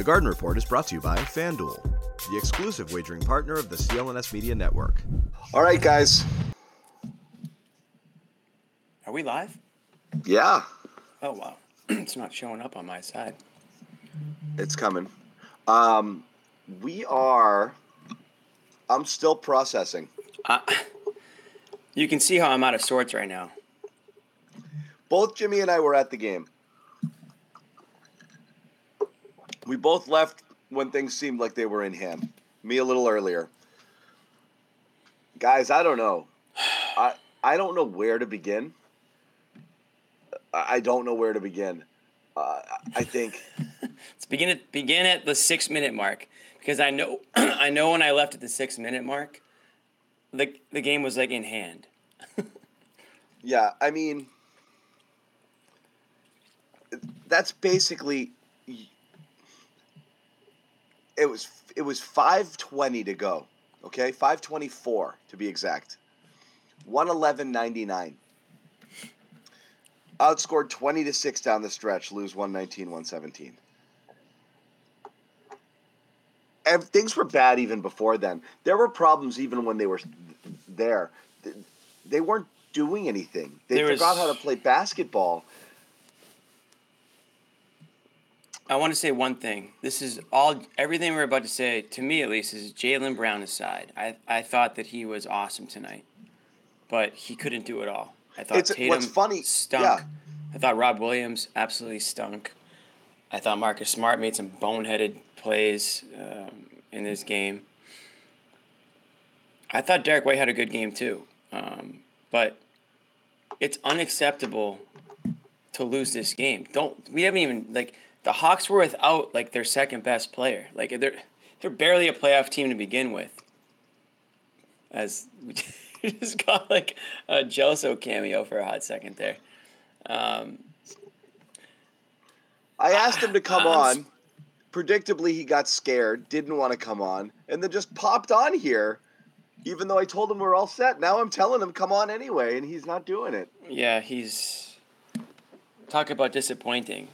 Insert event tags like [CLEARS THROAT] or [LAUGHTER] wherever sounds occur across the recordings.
The Garden Report is brought to you by FanDuel, the exclusive wagering partner of the CLNS Media Network. All right, guys. Are we live? Yeah, Oh wow, [CLEARS THROAT] it's not showing up on my side. it's coming. Um, we are. I'm still processing. Uh, you can see how I'm out of sorts right now. Both Jimmy and I were at the game. We both left when things seemed like they were in hand. Me a little earlier. Guys, I don't know. I I don't know where to begin. I don't know where to begin. Uh, I think [LAUGHS] Let's begin at begin at the six minute mark because I know [CLEARS THROAT] I know when I left at the six minute mark, the the game was like in hand. [LAUGHS] Yeah, I mean, that's basically. It was it was five twenty to go. Okay, five twenty four to be exact. One eleven ninety nine. Outscored twenty to six down the stretch. Lose 119, 117. And things were bad even before then. There were problems even when they were there. They weren't doing anything. They There was- forgot how to play basketball. I want to say one thing. This is all everything we're about to say to me at least is Jaylen Brown aside. I I thought that he was awesome tonight, but he couldn't do it all. I thought It's- Tatum what's funny- stunk. yeah. I thought Rob Williams absolutely stunk. I thought Marcus Smart made some boneheaded plays um, in this game. I thought Derrick White had a good game too, um, but it's unacceptable to lose this game. Don't we haven't even like the Hawks were without like their second best player. Like they're they're barely a playoff team to begin with. As we [LAUGHS] just got like a Gelso cameo for a hot second there. Um, I asked him to come I'm on. Predictably, he got scared, didn't want to come on, and then just popped on here. Even though I told him we're all set, now I'm telling him come on anyway, and he's not doing it. yeah, he's talk about disappointing.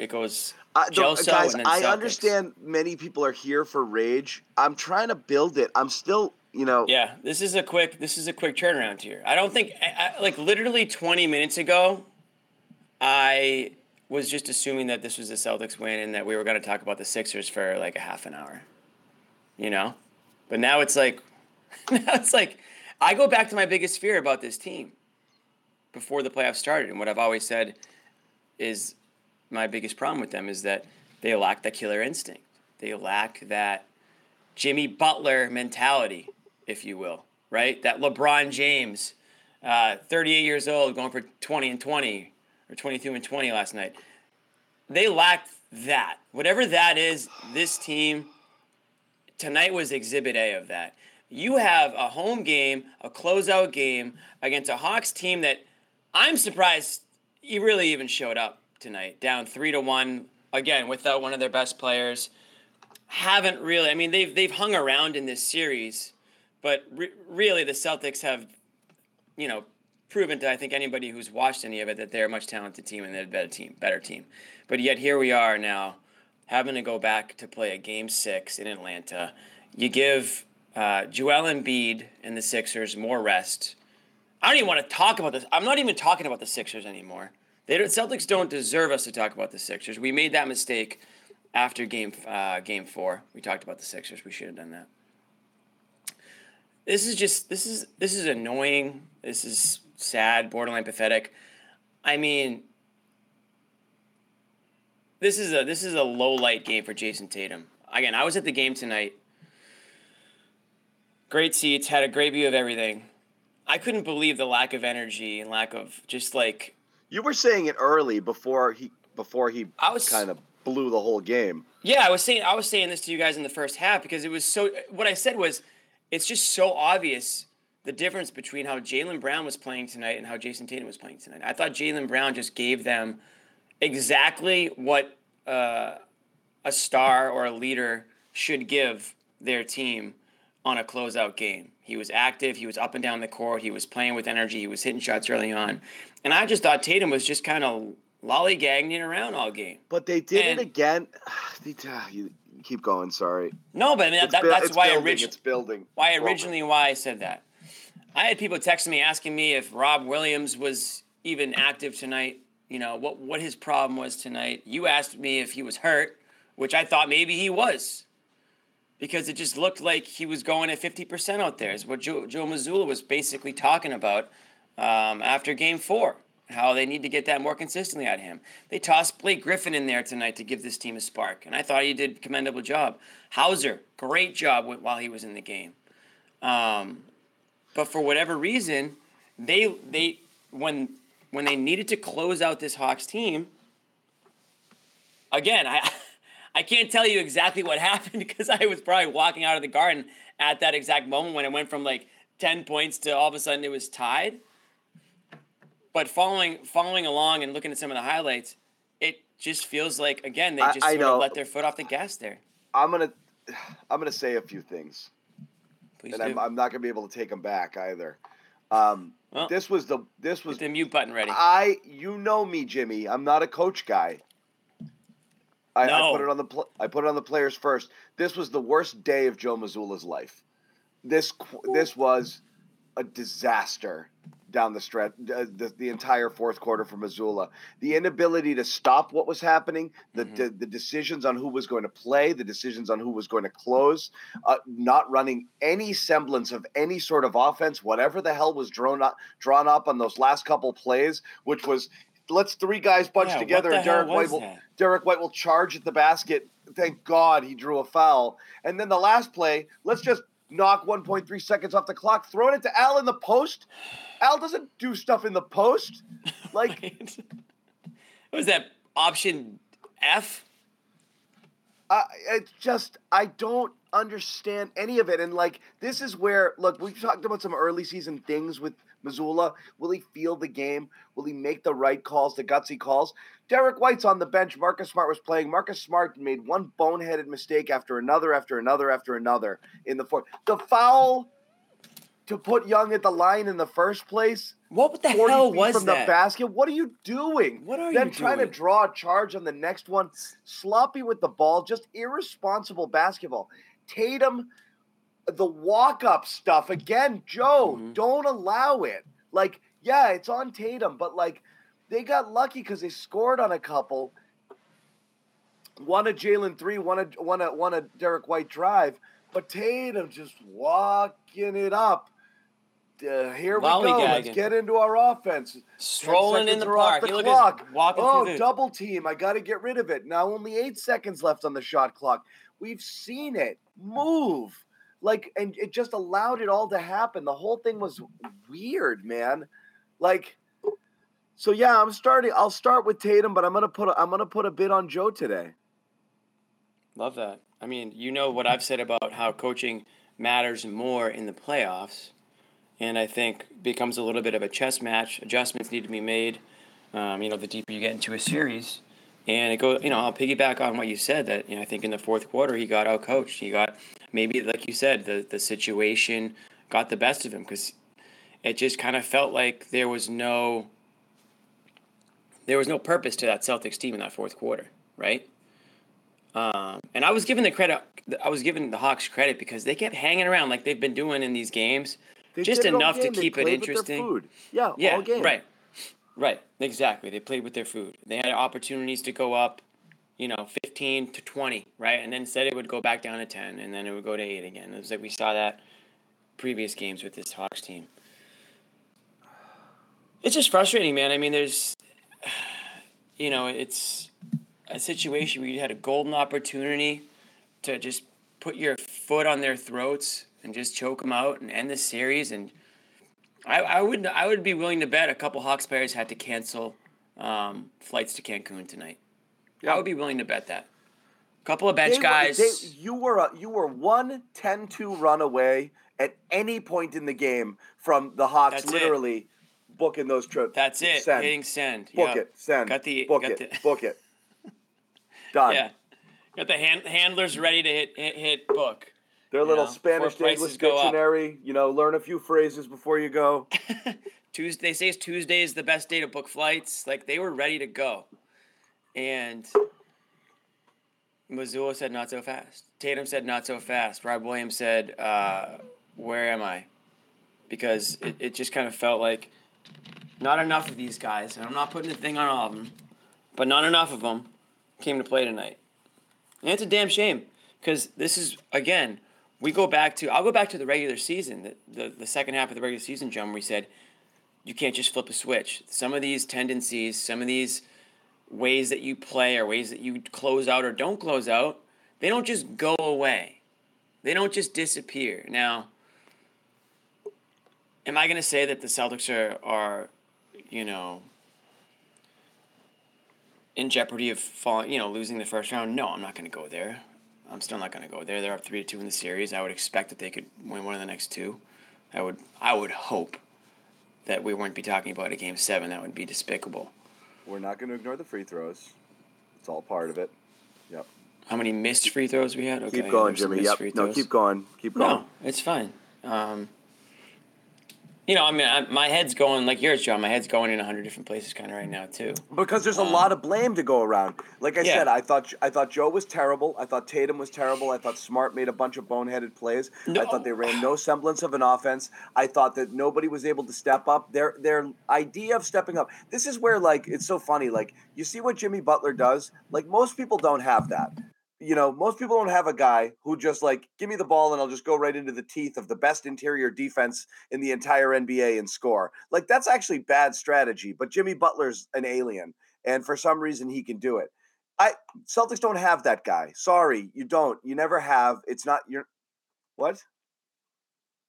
It goes the- Gelso guys, I Celtics. understand many people are here for rage. I'm trying to build it. I'm still, you know, Yeah, this is a quick. This is a quick turnaround here. I don't think, I, I, like literally 20 minutes ago, I was just assuming that this was the Celtics win and that we were going to talk about the Sixers for like a half an hour. You know, but now it's like, [LAUGHS] now it's like, I go back to my biggest fear about this team before the playoffs started, and what I've always said is my biggest problem with them is that they lack that killer instinct. They lack that Jimmy Butler mentality, if you will, right? That LeBron James, uh, 38 years old, going for 20 and 20 or 22 and 20 last night. They lacked that. Whatever that is, this team tonight was exhibit A of that. You have a home game, a closeout game against a Hawks team that I'm surprised he really even showed up tonight, down three to one again without one of their best players haven't really. I mean, they've they've hung around in this series, but re- really the Celtics have, you know, proven to I think anybody who's watched any of it that they're a much talented team and they're a better team, better team. But yet here we are now, having to go back to play a game six in Atlanta. You give uh, Joel Embiid and the Sixers more rest. I don't even want to talk about this. I'm not even talking about the Sixers anymore. They don't, Celtics don't deserve us to talk about the Sixers. We made that mistake after game uh, game four. We talked about the Sixers. We should have done that. This is just this is this is annoying. This is sad, borderline pathetic. I mean, this is a this is a low light game for Jayson Tatum. Again, I was at the game tonight. Great seats, had a great view of everything. I couldn't believe the lack of energy and lack of just like you were saying it early before he before he I was- kind of blew the whole game. Yeah, I was saying I was saying this to you guys in the first half because it was so. What I said was, it's just so obvious the difference between how Jaylen Brown was playing tonight and how Jayson Tatum was playing tonight. I thought Jaylen Brown just gave them exactly what uh, a star or a leader should give their team on a closeout game. He was active. He was up and down the court. He was playing with energy. He was hitting shots early on, and I just thought Tatum was just kind of lollygagging around all game. But they did And- it again. [SIGHS] you keep going. Sorry. No, but I mean, that, bu- that's why building, originally it's building. why originally why I said that. I had people texting me asking me if Rob Williams was even active tonight. You know what what his problem was tonight. You asked me if he was hurt, which I thought maybe he was, because it just looked like he was going at fifty percent out there. Is what Joe, Joe Mazzulla was basically talking about um, after Game Four. How they need to get that more consistently of him. They tossed Blake Griffin in there tonight to give this team a spark, and I thought he did a commendable job. Hauser, great job while he was in the game. Um, but for whatever reason, they they when when they needed to close out this Hawks team, again, I [LAUGHS] I can't tell you exactly what [LAUGHS] happened because I was probably walking out of the garden at that exact moment when it went from like 10 points to all of a sudden it was tied. But following following along and looking at some of the highlights, it just feels like again they I- just I sort know. of let their foot off the gas there. I'm gonna, [SIGHS] I'm gonna say a few things, Please and. I'm, I'm not gonna be able to take them back either. Um, Well, this was the this was the mute button ready. I you know me, Jimmy. I'm not a coach guy. I, I put it on the pl- I put it on the players first. This was the worst day of Joe Mazzulla's life. This this was a disaster down the stretch, uh, the, the entire fourth quarter for Mazzulla. The inability to stop what was happening, the, Mhm. the the decisions on who was going to play, the decisions on who was going to close, uh, not running any semblance of any sort of offense, whatever the hell was drawn up, drawn up on those last couple plays, which was let's three guys bunch Yeah, together and Derrick White will that? Derrick White will charge at the basket. Thank God he drew a foul. And then the last play, let's just knock 1.3 seconds off the clock, throwing it to Al in the post. Al doesn't do stuff in the post. [LAUGHS] Like, what was that option F? I it's just I don't understand any of it. And like this is where look, we've talked about some early season things with Mazzulla. Will he feel the game? Will he make the right calls, the gutsy calls? Derrick White's on the bench. Marcus Smart was playing. Marcus Smart made one boneheaded mistake after another, after another, after another in the fourth. The foul to put Young at the line in the first place. What the 40 hell was from that? the basket. What are you doing? What are then you trying doing? to draw a charge on the next one, sloppy with the ball, just irresponsible basketball. Tatum, the walk up stuff again. Joe, Mhm. don't allow it. Like, yeah, it's on Tatum, but like they got lucky because they scored on a couple. One a Jaylen three, one a one a one a Derrick White drive, but Tatum just walking it up. Uh, here we go. Let's get into our offense. Strolling in the park. the clock. Oh, double team. I got to get rid of it. Now only eight seconds left on the shot clock. We've seen it move. Like, and it just allowed it all to happen. The whole thing was weird, man. Like, so yeah, I'm starting. I'll start with Tatum, but I'm gonna put. A, I'm gonna put a bid on Joe today. Love that. I mean, you know what I've said about how coaching matters more in the playoffs, and I think becomes a little bit of a chess match. Adjustments need to be made. Um, you know, the deeper you get into a series, and it goes, You know, I'll piggyback on what you said. That you know, I think in the fourth quarter he got out coached. He got maybe like you said, the the situation got the best of him because it just kind of felt like there was no there was no purpose to that Celtics team in that fourth quarter, right? Um, and I was giving the credit. I was giving the Hawks credit because they kept hanging around like they've been doing in these games, They just enough to keep it interesting. Yeah, Yeah, all game. right, right, exactly. They played with their food. They had opportunities to go up, you know, fifteen to twenty, right, and then said it would go back down to ten, and then it would go to eight again. It was like we saw that previous games with this Hawks team. It's just frustrating, man. I mean, there's, [SIGHS] you know, it's a situation where you had a golden opportunity to just put your foot on their throats and just choke them out and end the series. And I, I would I would be willing to bet a couple Hawks players had to cancel um, flights to Cancun tonight. Yeah. I would be willing to bet that. A couple of bench They guys. they- you were a, you were one 10-2 run away at any point in the game from the Hawks That's it. literally booking those trips. that's it. Send. Hitting send. Book Yep. it. Send. Got the- book got it. the- [LAUGHS] book it. Done. Yeah. Got the hand, handlers ready to hit hit, hit book. Their You little know, Spanish to English dictionary. You know, learn a few phrases before you go. [LAUGHS] Tuesday they say Tuesday is the best day to book flights. Like they were ready to go. And Mazzulla said not so fast. Tatum said not so fast. Rob Williams said, uh, "Where am I?" Because it, it just kind of felt like not enough of these guys, and I'm not putting the thing on all of them, but not enough of them came to play tonight. And it's a damn shame because this is again we go back to I'll go back to the regular season, the, the, the second half of the regular season, John, we said you can't just flip a switch. Some of these tendencies, some of these ways that you play or ways that you close out or don't close out, they don't just go away. They don't just disappear. Now, am I going to say that the Celtics are, are, you know, in jeopardy of falling, you know, losing the first round? No, I'm not going to go there. I'm still not going to go there. They're up three to two in the series. I would expect that they could win one of the next two. I would, I would hope that we wouldn't be talking about a game seven. That would be despicable. We're not going to ignore the free throws. It's all part of it. Yep. How many missed free throws we had? Okay, keep going, Jimmy. Yep. No, keep going. Keep going. No, it's fine. Um, you know, I mean, I, my head's going like yours, John. My head's going in a hundred different places, kind of right now too. Because there's a um, lot of blame to go around. Like I yeah. said, I thought I thought Joe was terrible. I thought Tatum was terrible. I thought Smart made a bunch of boneheaded plays. No. I thought they ran no semblance of an offense. I thought that nobody was able to step up. Their their idea of stepping up. This is where like it's so funny. Like you see what Jimmy Butler does. Like most people don't have that you know, most people don't have a guy who just like, give me the ball and I'll just go right into the teeth of the best interior defense in the entire NBA and score. Like, that's actually bad strategy. But Jimmy Butler's an alien. And for some reason, he can do it. I Celtics don't have that guy. Sorry, you don't. You never have. It's not your what?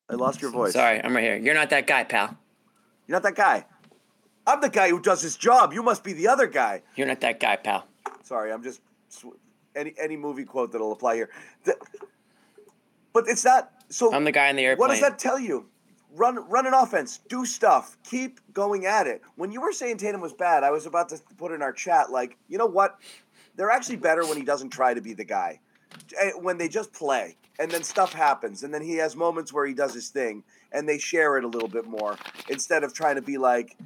I lost your voice. Sorry, I'm right here. You're not that guy, pal. You're not that guy. I'm the guy who does his job. You must be the other guy. You're not that guy, pal. Sorry, I'm just any any movie quote that'll apply here. The, but it's not so. I'm the guy in the airplane. What does that tell you? Run run an offense, do stuff, keep going at it. When you were saying Tatum was bad, I was about to put in our chat like, you know what? They're actually better when he doesn't try to be the guy. Eh, when they just play and then stuff happens and then he has moments where he does his thing and they share it a little bit more instead of trying to be like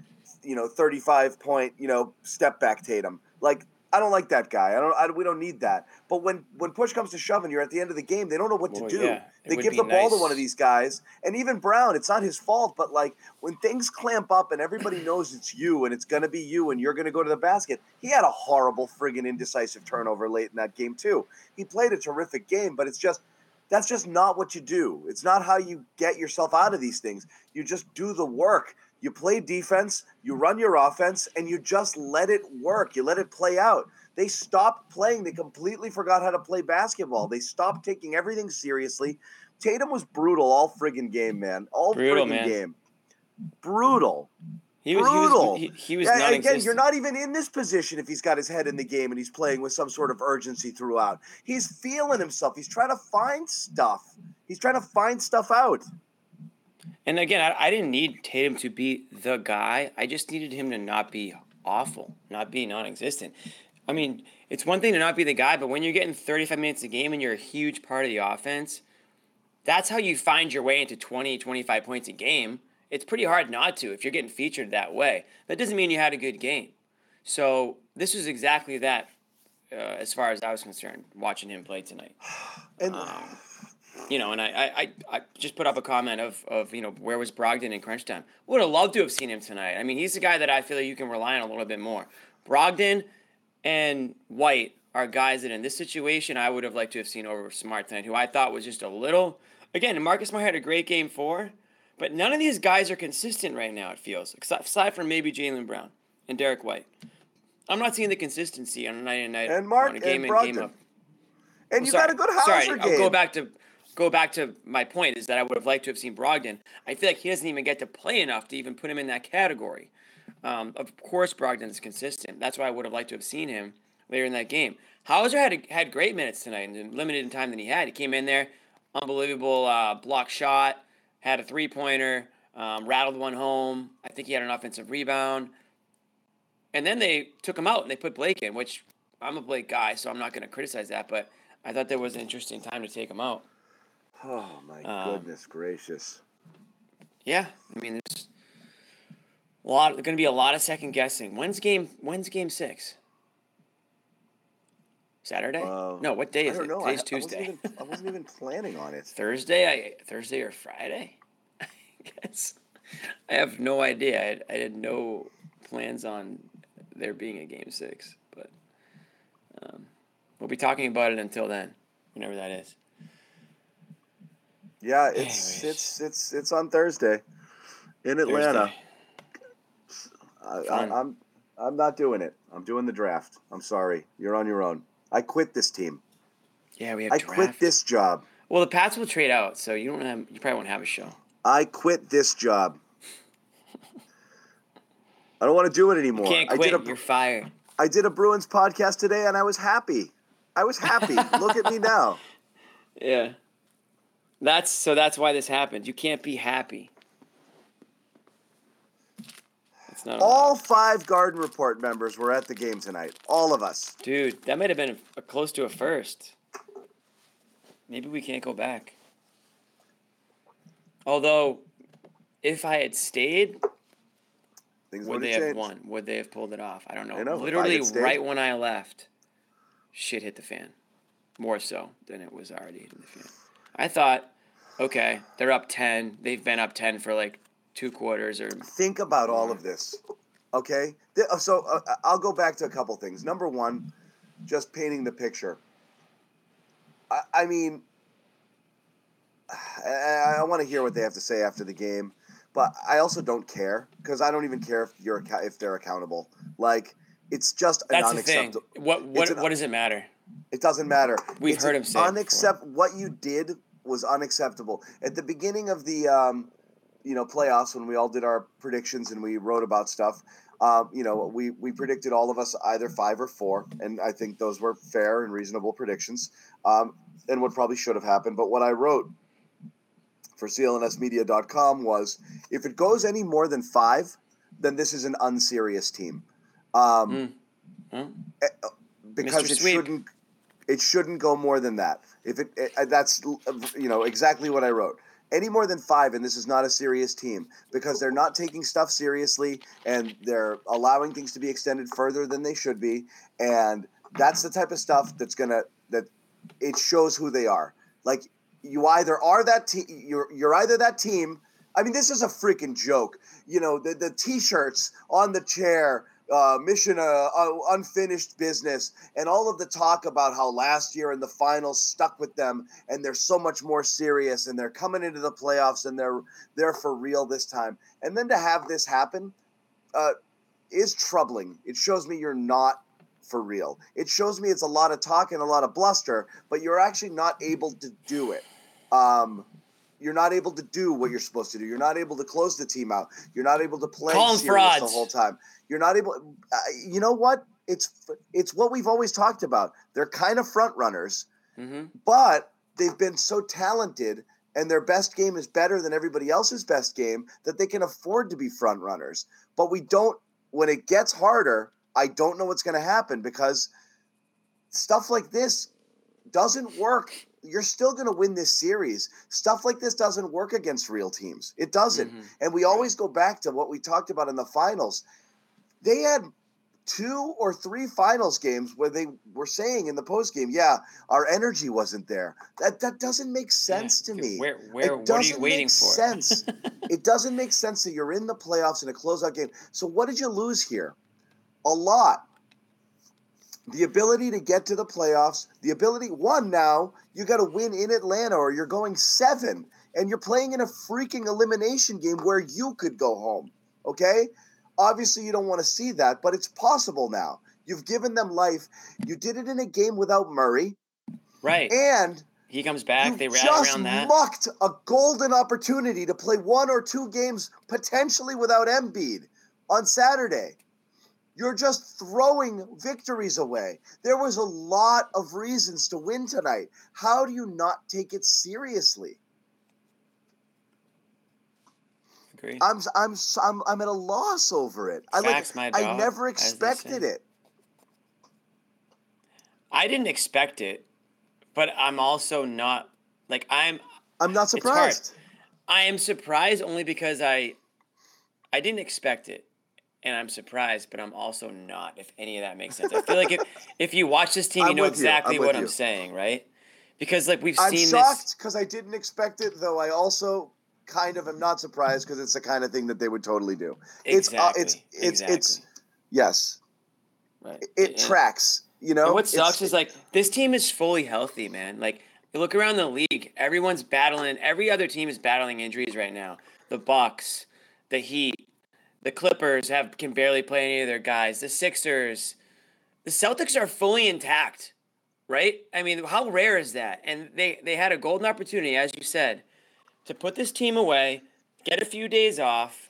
you know 35 point you know step back Tatum like I don't like that guy. I don't. I, we don't need that. But when when push comes to shove and you're at the end of the game, they don't know what to do. Yeah, they give the nice. ball to one of these guys, and even Brown. It's not his fault, but like when things clamp up and everybody [CLEARS THROAT] knows it's you and it's gonna be you and you're gonna go to the basket. He had a horrible friggin' indecisive turnover late in that game too. He played a terrific game, but it's just that's just not what you do. It's not how you get yourself out of these things. You just do the work. You play defense, you run your offense, and you just let it work. You let it play out. They stopped playing. They completely forgot how to play basketball. They stopped taking everything seriously. Tatum was brutal all friggin' game, man. All brutal, friggin' man. game. Brutal. He was, brutal. He was, he, he was yeah, again. You're not even in this position if he's got his head in the game and he's playing with some sort of urgency throughout. He's feeling himself. He's trying to find stuff. He's trying to find stuff out. And again, I, I didn't need Tatum to be the guy. I just needed him to not be awful, not be non-existent. I mean, it's one thing to not be the guy, but when you're getting 35 minutes a game and you're a huge part of the offense, that's how you find your way into 20, 25 points a game. It's pretty hard not to if you're getting featured that way. That doesn't mean you had a good game. So this was exactly that, uh, as far as I was concerned, watching him play tonight. And um, you know, and I, I, I just put up a comment of, of you know where was Brogdon in crunch time. Would have loved to have seen him tonight. I mean, he's the guy that I feel like you can rely on a little bit more. Brogdon and White are guys that in this situation I would have liked to have seen over Smart tonight, who I thought was just a little. Again, Marcus Smart had a great game four, but none of these guys are consistent right now. It feels aside from maybe Jaylen Brown and Derrick White. I'm not seeing the consistency on a night and night and Mark on a game and in, game up. And you sorry, got a good Hauser sorry, game. I'll go back to go back to my point is that I would have liked to have seen Brogdon. I feel like he doesn't even get to play enough to even put him in that category. Um, of course, Brogdon is consistent. That's why I would have liked to have seen him later in that game. Hauser had a, had great minutes tonight and limited in time than he had. He came in there, unbelievable uh, block shot, had a three pointer, um, rattled one home. I think he had an offensive rebound. And then they took him out and they put Blake in, which I'm a Blake guy, so I'm not going to criticize that. But I thought there was an interesting time to take him out. Oh my um, goodness gracious! Yeah, I mean, there's a lot. Going to be a lot of second guessing. When's game? When's game six? Saturday? Uh, no, what day I is don't it? know. I, Today's I wasn't Tuesday. even, I wasn't even planning on it. [LAUGHS] Thursday, I Thursday or Friday. [LAUGHS] I guess I have no idea. I had, I had no plans on there being a game six, but um, we'll be talking about it until then, whenever that is. Yeah, it's Anyways. it's it's it's on Thursday in Atlanta. Thursday. I. I, I'm I'm not doing it. I'm doing the draft. I'm sorry. You're on your own. I quit this team. Yeah, we have I draft. quit this job. Well, the Pats will trade out, so you don't have. You probably won't have a show. I quit this job. I don't want to do it anymore. Can't I quit. did a You're fired. I did a Bruins podcast today and I was happy. I was happy. [LAUGHS] Look at me now. Yeah. That's so. That's why this happened. You can't be happy. It's not. allowed. All five Garden Report members were at the game tonight. All of us. Dude, that might have been a, close to a first. Maybe we can't go back. Although, if I had stayed, Things would they have have changed. won? Would they have pulled it off? I don't know. I know, Literally, right when I left, shit hit the fan. More so than it was already hitting the fan. I thought, okay, they're up 10. They've been up 10 for like two quarters or. Think about all of this. Okay? Uh, So uh, I'll go back to a couple things. Number one, just painting the picture. I, I mean, [SIGHS] I, I want to hear what they have to say after the game, but I also don't care because I don't even care if you're if they're accountable. Like it's just an That's thing. unacceptable. What, what, an- what does it matter? It doesn't matter. We've It's heard him say unaccept- What you did was unacceptable at the beginning of the um, you know playoffs when we all did our predictions and we wrote about stuff. Um, you know, we we predicted all of us either five or four, and I think those were fair and reasonable predictions, um, and what probably should have happened. But what I wrote for clnsmedia.com was if it goes any more than five, then this is an unserious team. Um, Huh? because Mr. it Sweep. shouldn't it shouldn't go more than that. If it, it uh, that's you know exactly what I wrote. Any more than five, and this is not a serious team because they're not taking stuff seriously and they're allowing things to be extended further than they should be, and that's the type of stuff that's gonna that it shows who they are. Like you either are that team, you're you're either that team. I mean, this is a freaking joke. You know, the the t-shirts on the chair uh, mission uh, unfinished business and all of the talk about how last year in the finals stuck with them and they're so much more serious and they're coming into the playoffs and they're they're for real this time. And then to have this happen uh, is troubling. It shows me you're not for real. It shows me it's a lot of talk and a lot of bluster but you're actually not able to do it. Um, you're not able to do what you're supposed to do. You're not able to close the team out. You're not able to play Call serious the whole time. You're not able. Uh, you know what? It's it's what we've always talked about. They're kind of front runners, Mm-hmm. but they've been so talented, and their best game is better than everybody else's best game that they can afford to be front runners. But we don't. When it gets harder, I don't know what's going to happen because stuff like this doesn't work. You're still going to win this series. Stuff like this doesn't work against real teams. It doesn't. Mhm. And we always go back to what we talked about in the finals. They had two or three finals games where they were saying in the post game, "Yeah, our energy wasn't there." That that doesn't make sense to me. Where, where, it what are you doesn't waiting make for? sense. [LAUGHS] it doesn't make sense that you're in the playoffs in a closeout game. So what did you lose here? A lot. The ability to get to the playoffs, the ability one now, you got to win in Atlanta or you're going 7 and you're playing in a freaking elimination game where you could go home. Okay? Obviously you don't want to see that, but it's possible now. You've given them life. You did it in a game without Murray right. and He comes back. you they rally just around that. mucked a golden opportunity to play one or two games potentially without Embiid on Saturday. You're just throwing victories away. There was a lot of reasons to win tonight. How do you not take it seriously? Agree. I'm I'm I'm I'm at a loss over it. I Facts, my like I never expected it. I didn't expect it, but I'm also not like I'm. I'm not surprised. I am surprised only because I, I didn't expect it, and I'm surprised, but I'm also not. If any of that makes sense, I feel like if [LAUGHS] if you watch this team, you I'm know with you. exactly I'm what. I'm saying, right? Because like we've I'm seen shocked because I didn't expect it, though. I also kind of am not surprised because it's the kind of thing that they would totally do. this It's uh, it's exactly, it's exactly, it's yes, right. it And- tracks. You know, And what sucks is like this team is fully healthy, man. Like you look around the league, everyone's battling. Every other team is battling injuries right now. The Bucks, the Heat, the Clippers have can barely play any of their guys. The Sixers, the Celtics are fully intact, right? I mean, how rare is that? And they they had a golden opportunity, as you said, to put this team away, get a few days off,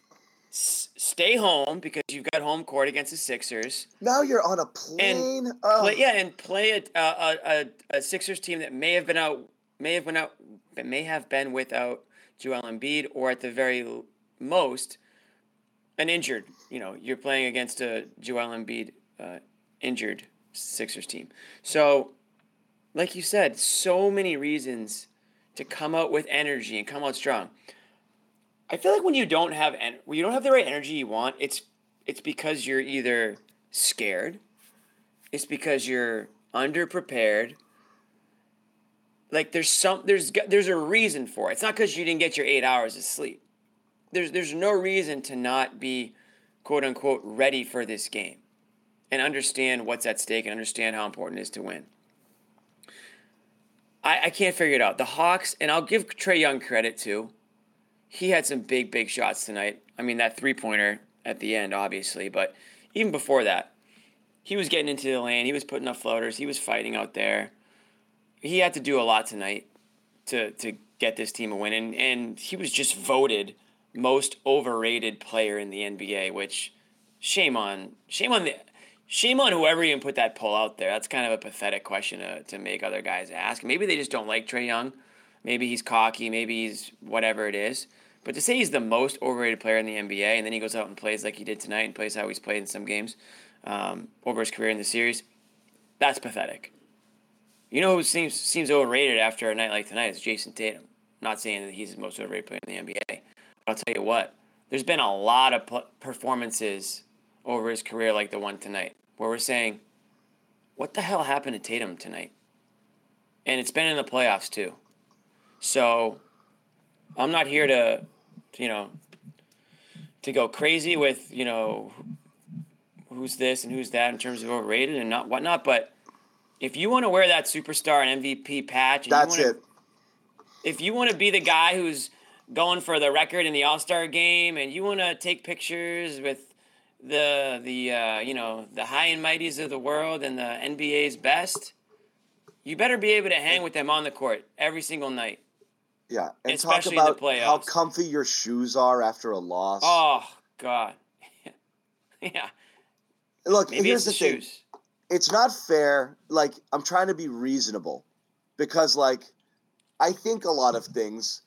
s- stay home because you've got home court against the Sixers. now you're on a plane. oh, Play, yeah, and play a, a, a, a Sixers team that may have been out, may have been out, may have been without Joel Embiid, or at the very most, an injured. You know, you're playing against a Joel Embiid uh, injured Sixers team. So, like you said, so many reasons to come out with energy and come out strong. I feel like when you don't have en- when you don't have the right energy you want, it's it's because you're either scared, it's because you're underprepared. Like there's some there's there's a reason for it. It's not because you didn't get your eight hours of sleep. There's there's no reason to not be quote unquote ready for this game and understand what's at stake and understand how important it is to win. I, I can't figure it out. The Hawks, and I'll give Trae Young credit too. He had some big, big shots tonight. I mean, that three pointer at the end, obviously, but even before that, he was getting into the lane. He was putting up floaters. He was fighting out there. He had to do a lot tonight to to get this team a win, and and he was just voted most overrated player in the NBA. Which, shame on shame on the shame on whoever even put that poll out there. That's kind of a pathetic question to, to make other guys ask. Maybe they just don't like Trae Young. Maybe he's cocky. Maybe he's whatever it is. But to say he's the most overrated player in the NBA, and then he goes out and plays like he did tonight, and plays how he's played in some games um, over his career in the series, that's pathetic. You know who seems seems overrated after a night like tonight is Jayson Tatum. not saying that he's the most overrated player in the NBA. I'll tell you what, there's been a lot of performances over his career like the one tonight, where we're saying, what the hell happened to Tatum tonight? And it's been in the playoffs too. So I'm not here to, you know, to go crazy with, you know, who's this and who's that in terms of overrated and not whatnot. But if you want to wear that superstar and MVP patch, That's wanna, it. If you want to be the guy who's going for the record in the All Star game, and you want to take pictures with the the uh, you know the high and mighties of the world and the NBA's best, you better be able to hang with them on the court every single night. Yeah, and Especially talk about how comfy your shoes are after a loss. Oh God, [LAUGHS] yeah. Look, Maybe here's the the thing. shoes. it's not fair. Like I'm trying to be reasonable because like I think a lot of things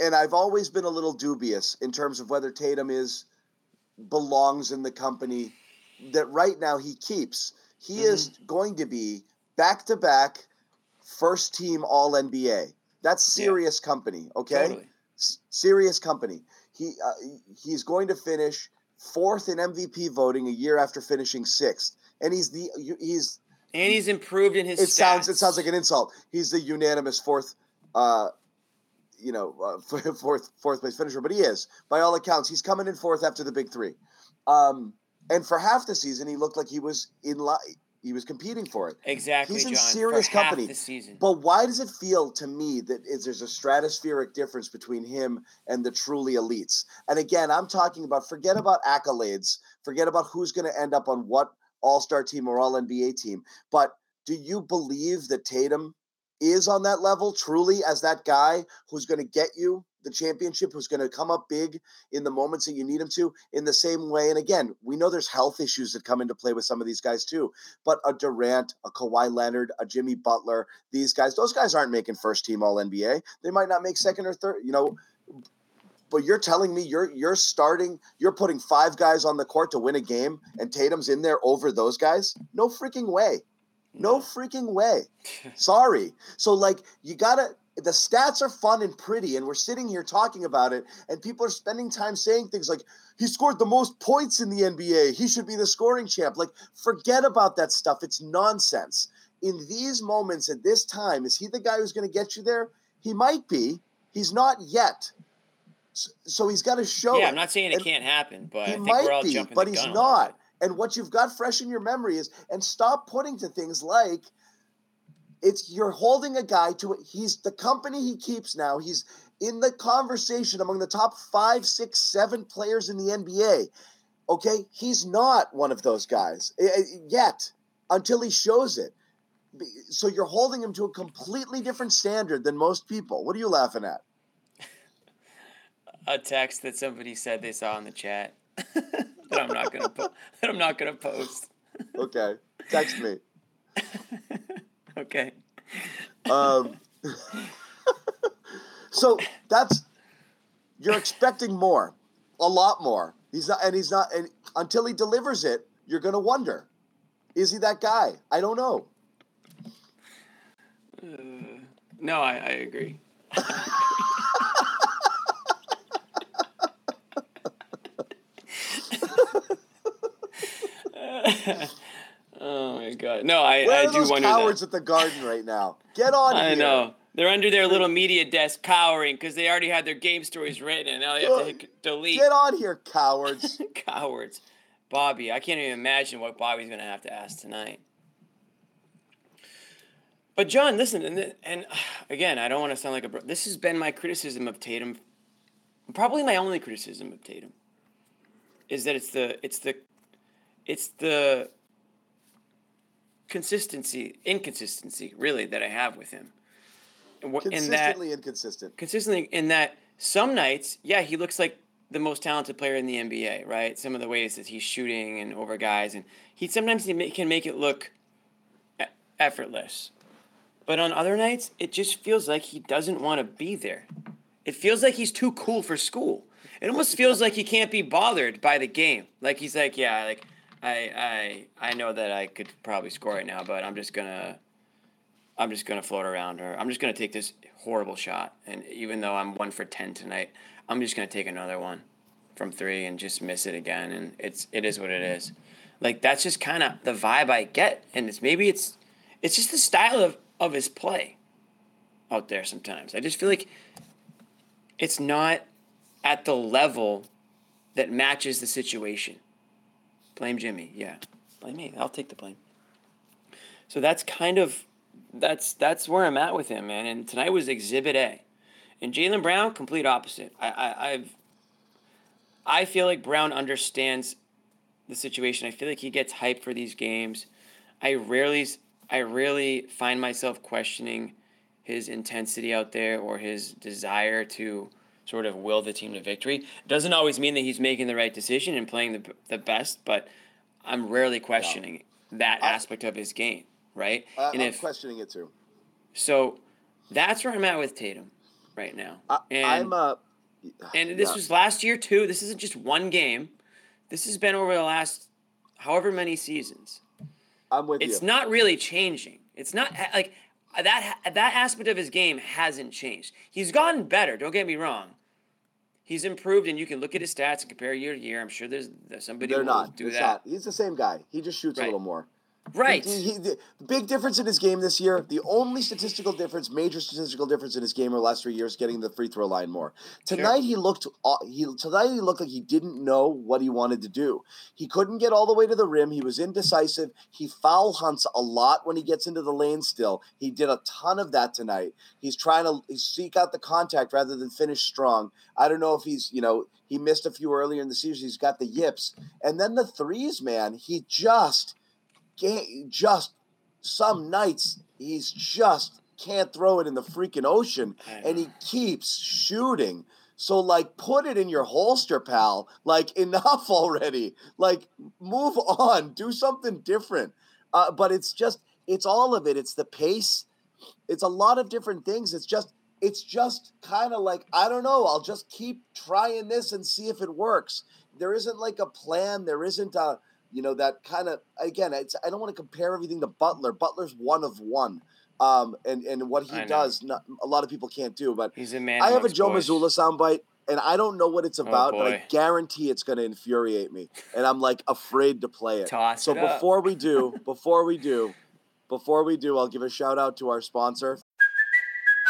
and I've always been a little dubious in terms of whether Tatum is belongs in the company that right now he keeps. He is going to be back to back first team all NBA. That's Yeah. serious company, okay? Totally. S- serious company. He uh, he's going to finish fourth in MVP voting a year after finishing sixth, and he's the he's. And he's improved in his. It sounds it sounds like an insult. He's the unanimous fourth, uh, you know, uh, [LAUGHS] fourth fourth place finisher, but he is by all accounts. He's coming in fourth after the big three, um, and for half the season he looked like he was in line. He was competing for it. exactly. he's in John, serious company. But why does it feel to me that is there's a stratospheric difference between him and the truly elites? And again, I'm talking about forget about accolades, forget about who's going to end up on what All-Star team or All NBA team. But do you believe that Tatum is on that level truly as that guy who's going to get you the championship, who's going to come up big in the moments that you need him to in the same way? And again, we know there's health issues that come into play with some of these guys too but a Durant, a Kawhi Leonard, a Jimmy Butler, these guys, those guys aren't making first team all NBA. They might not make mm. second or third, you know. But you're telling me you're you're starting, you're putting five guys on the court to win a game, and Tatum's in there over those guys? No freaking way. No freaking way. Sorry. So like you gotta the stats are fun and pretty, and we're sitting here talking about it, and people are spending time saying things like, he scored the most points in the NBA. He should be the scoring champ. Like, forget about that stuff. It's nonsense. In these moments at this time, is he the guy who's going to get you there? He might be. He's not yet. So he's got to show. Yeah, it. I'm not saying it And can't happen, but he I think might we're all be, jumping but he's gun a little not. And what you've got fresh in your memory is, and stop putting to things like, it's you're holding a guy to he's the company he keeps now. He's in the conversation among the top five, six, seven players in the NBA. Okay, he's not one of those guys eh, eh, yet until he shows it. So you're holding him to a completely different standard than most people. What are you laughing at? [LAUGHS] A text that somebody said they saw in the chat [LAUGHS] that I'm not gonna po- that I'm not gonna post. Okay, text me. [LAUGHS] Okay. Um, [LAUGHS] so that's you're expecting more, a lot more. He's not, and he's not, and until he delivers it, you're gonna wonder, is he that guy? I don't know. No, I, I agree. [LAUGHS] [LAUGHS] oh my god. No, I, Where I are do those wonder cowards that. at the Garden right now? Get on I here. know. They're under their little media desk cowering because they already had their game stories written and now they have to hit delete. Get on here, cowards. [LAUGHS] Cowards. Bobby, I can't even imagine what Bobby's going to have to ask tonight. But John, listen, and, and [SIGHS] again, I don't want to sound like a. Bro- this has been my criticism of Tatum, probably my only criticism of Tatum, is that it's the it's the it's the consistency inconsistency really that I have with him. And wh- in that Consistently inconsistent. consistently in that some nights, yeah, he looks like the most talented player in the NBA, right? Some of the ways that he's shooting and over guys, and he sometimes he can make it look effortless. But on other nights, it just feels like he doesn't want to be there. It feels like he's too cool for school. It almost feels like he can't be bothered by the game. Like he's like, yeah, like I I I know that I could probably score right now, but I'm just gonna I'm just gonna float around her. I'm just gonna take this horrible shot. And even though I'm one for ten tonight, I'm just gonna take another one from three and just miss it again. And it's it is what it is. Like that's just kind of the vibe I get, and it's maybe it's it's just the style of of his play out there. Sometimes I just feel like it's not at the level that matches the situation. Blame Jimmy, yeah. Blame me. I'll take the blame. So that's kind of that's that's where I'm at with him, man. And tonight was Exhibit A, and Jaylen Brown, complete opposite. I, I I've I feel like Brown understands the situation. I feel like he gets hyped for these games. I rarely I rarely find myself questioning his intensity out there or his desire to sort of will the team to victory. Doesn't always mean that he's making the right decision and playing the the best, but I'm rarely questioning that aspect of his game, right? I, and I'm if questioning it too. so, that's where I'm at with Tatum right now. I, and I'm uh, and this yeah. was last year too. This isn't just one game. This has been over the last however many seasons. I'm with It's you. not really changing. It's not like that. That aspect of his game hasn't changed. He's gotten better. Don't get me wrong. He's improved, and you can look at his stats and compare year to year. I'm sure there's, somebody They're will not. do it's that. not. He's the same guy. He just shoots a little more. Right. He, he- the big difference in his game this year, the only statistical difference, major statistical difference in his game over the last three years, getting the free throw line more. Tonight he looked, aw- he tonight he looked like he didn't know what he wanted to do. He couldn't get all the way to the rim. He was indecisive. He foul hunts a lot when he gets into the lane. Still, he did a ton of that tonight. He's trying to seek out the contact rather than finish strong. I don't know if he's, you know, he missed a few earlier in the season. He's got the yips, and then the threes, man. He just ga- just some nights he's just can't throw it in the freaking ocean and he keeps shooting. So like put it in your holster pal. Like enough [LAUGHS] already. Like move on. Do something different. Uh, but it's just it's all of it. It's the pace. It's a lot of different things. It's just it's just kind of like i don't know. I'll just keep trying this and see if it works. There isn't like a plan. There isn't a you know that kind of again it's i don't want to compare everything to butler butler's one of one Um, and and what he does, not, a lot of people can't do. But He's a man. I have a Joe boys. Mazzulla soundbite, and I don't know what it's about, but I Oh, guarantee it's going to infuriate me, and I'm like afraid to play it. Toss so it before we do, before we do, before we do, I'll give a shout out to our sponsor.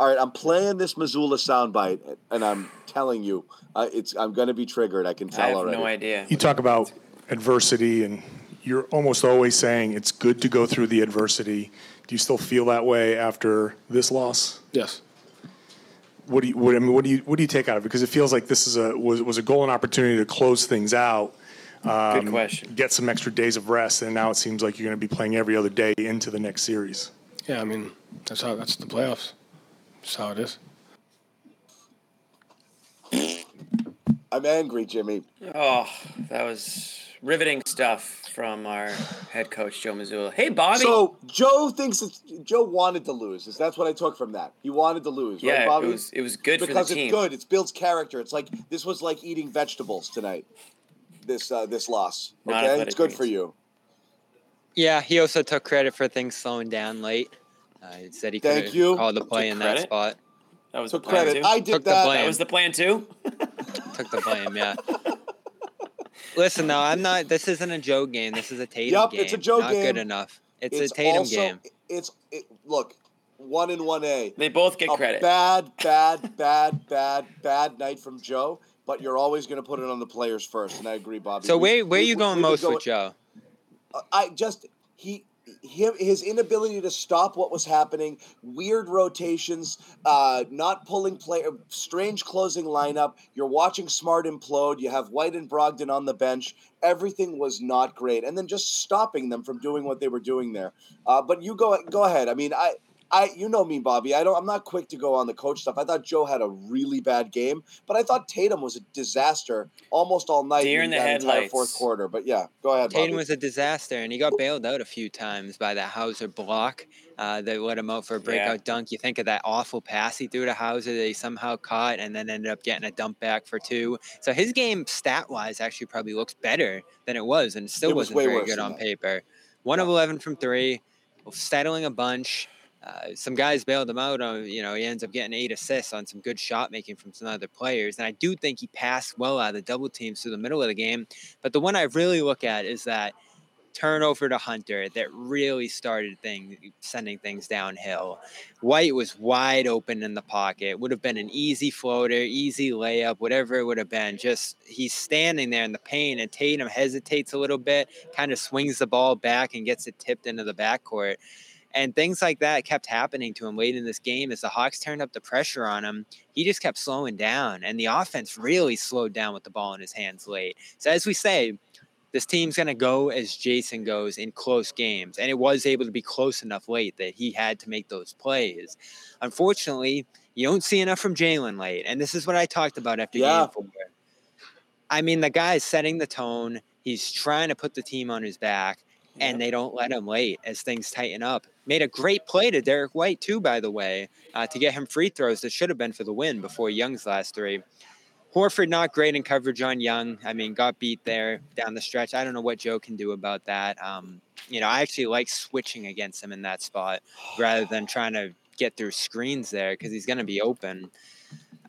All right, I'm playing this Mazzulla soundbite, and I'm telling you, uh, it's I'm going to be triggered. I can tell I have already. no idea. You talk about adversity, and you're almost always saying it's good to go through the adversity. Do you still feel that way after this loss? Yes. What do you? What, I mean, what do you? What do you take out of it? Because it feels like this is a was was a goal and opportunity to close things out, Um, Good question. get some extra days of rest, and now it seems like you're going to be playing every other day into the next series. Yeah, I mean, that's how that's the playoffs. That's how it is. I'm angry, Jimmy. Oh, that was riveting stuff from our head coach Joe Mazzulla. Hey, Bobby. So Joe thinks it's, Joe wanted to lose. That's what I took from that? He wanted to lose, right, yeah, Bobby? it was it was good because for the team. it's good. It builds character. It's like this was like eating vegetables tonight. This uh, this loss. Okay, it's good for you. Yeah, he also took credit for things slowing down late. Uh, he said he Thank could you. have called the play Took in that credit? spot. That was Took the plan credit. too. I did Took the that. blame. that was the plan too. [LAUGHS] Took the blame, yeah. Listen, though, I'm not. This isn't a Joe game. This is a Tatum Yup, game. it's a Joe not good enough. It's, a Tatum also, game. It's it, look one in one A. They both get a credit. bad, [LAUGHS] bad, bad, bad, bad night from Joe. But you're always going to put it on the players first, and I agree, Bobby. So We- where where are we- you we- going we would most go- with Joe? I just he him his inability to stop what was happening, weird rotations, uh, not pulling play, strange closing lineup. You're watching Smart implode. You have White and Brogdon on the bench. Everything was not great, and then just stopping them from doing what they were doing there. Uh, but you go go ahead. I mean, I. I, you know me, Bobby. I don't. I'm not quick to go on the coach stuff. I thought Joe had a really bad game, but I thought Tatum was a disaster almost all night Deer in the entire headlights. fourth quarter. But yeah, go ahead. Tatum Bobby. was a disaster, and he got bailed out a few times by that Hauser block. Uh, they let him out for a breakout dunk. You think of that awful pass he threw to Hauser that he somehow caught, and then ended up getting a dump back for two. So his game, stat wise, actually probably looks better than it was, and it still It was wasn't way very good on that. paper. One of eleven from three, settling a bunch. Uh, some guys bailed him out on, you know, he ends up getting eight assists on some good shot making from some other players. And I do think he passed well out of the double teams through the middle of the game. But the one I really look at is that turnover to Hunter that really started thing sending things downhill. White was wide open in the pocket. Would have been an easy floater, easy layup, whatever it would have been. Just he's standing there in the paint and Tatum hesitates a little bit, kind of swings the ball back and gets it tipped into the backcourt. And things like that kept happening to him late in this game as the Hawks turned up the pressure on him. He just kept slowing down, and the offense really slowed down with the ball in his hands late. So, as we say, this team's going to go as Jayson goes in close games. And it was able to be close enough late that he had to make those plays. Unfortunately, you don't see enough from Jaylen late. And this is what I talked about after Yeah. game four. I mean, the guy's setting the tone, he's trying to put the team on his back. And they don't let him late as things tighten up. Made a great play to Derrick White, too, by the way, uh, to get him free throws that should have been for the win before Young's last three. Horford not great in coverage on Young. I mean, got beat there down the stretch. I don't know what Joe can do about that. Um, you know, I actually like switching against him in that spot rather than trying to get through screens there because he's going to be open.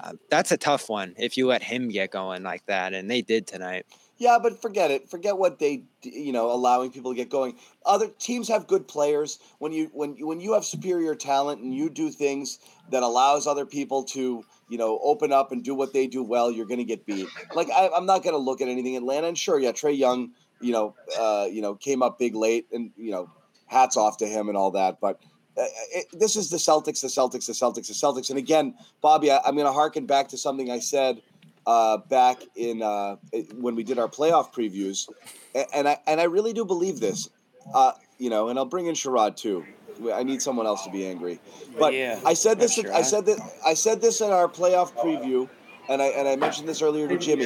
Uh, that's a tough one if you let him get going like that, and they did tonight. Yeah, but forget it. Forget what they, you know, allowing people to get going. Other teams have good players. When you when you, when you have superior talent and you do things that allows other people to, you know, open up and do what they do well, you're going to get beat. Like I, I'm not going to look at anything Atlanta. And sure, yeah, Trae Young, you know, uh, you know, came up big late, and you know, hats off to him and all that. But uh, it, this is the Celtics, the Celtics, the Celtics, the Celtics. And again, Bobby, I, I'm going to harken back to something I said uh, back in uh, when we did our playoff previews, and I and I really do believe this. Uh, you know, and I'll bring in Sherrod too. I need someone else to be angry. But Yeah, I said this. sure, I said that. I said this in our playoff preview, and I and I mentioned this earlier to Jimmy.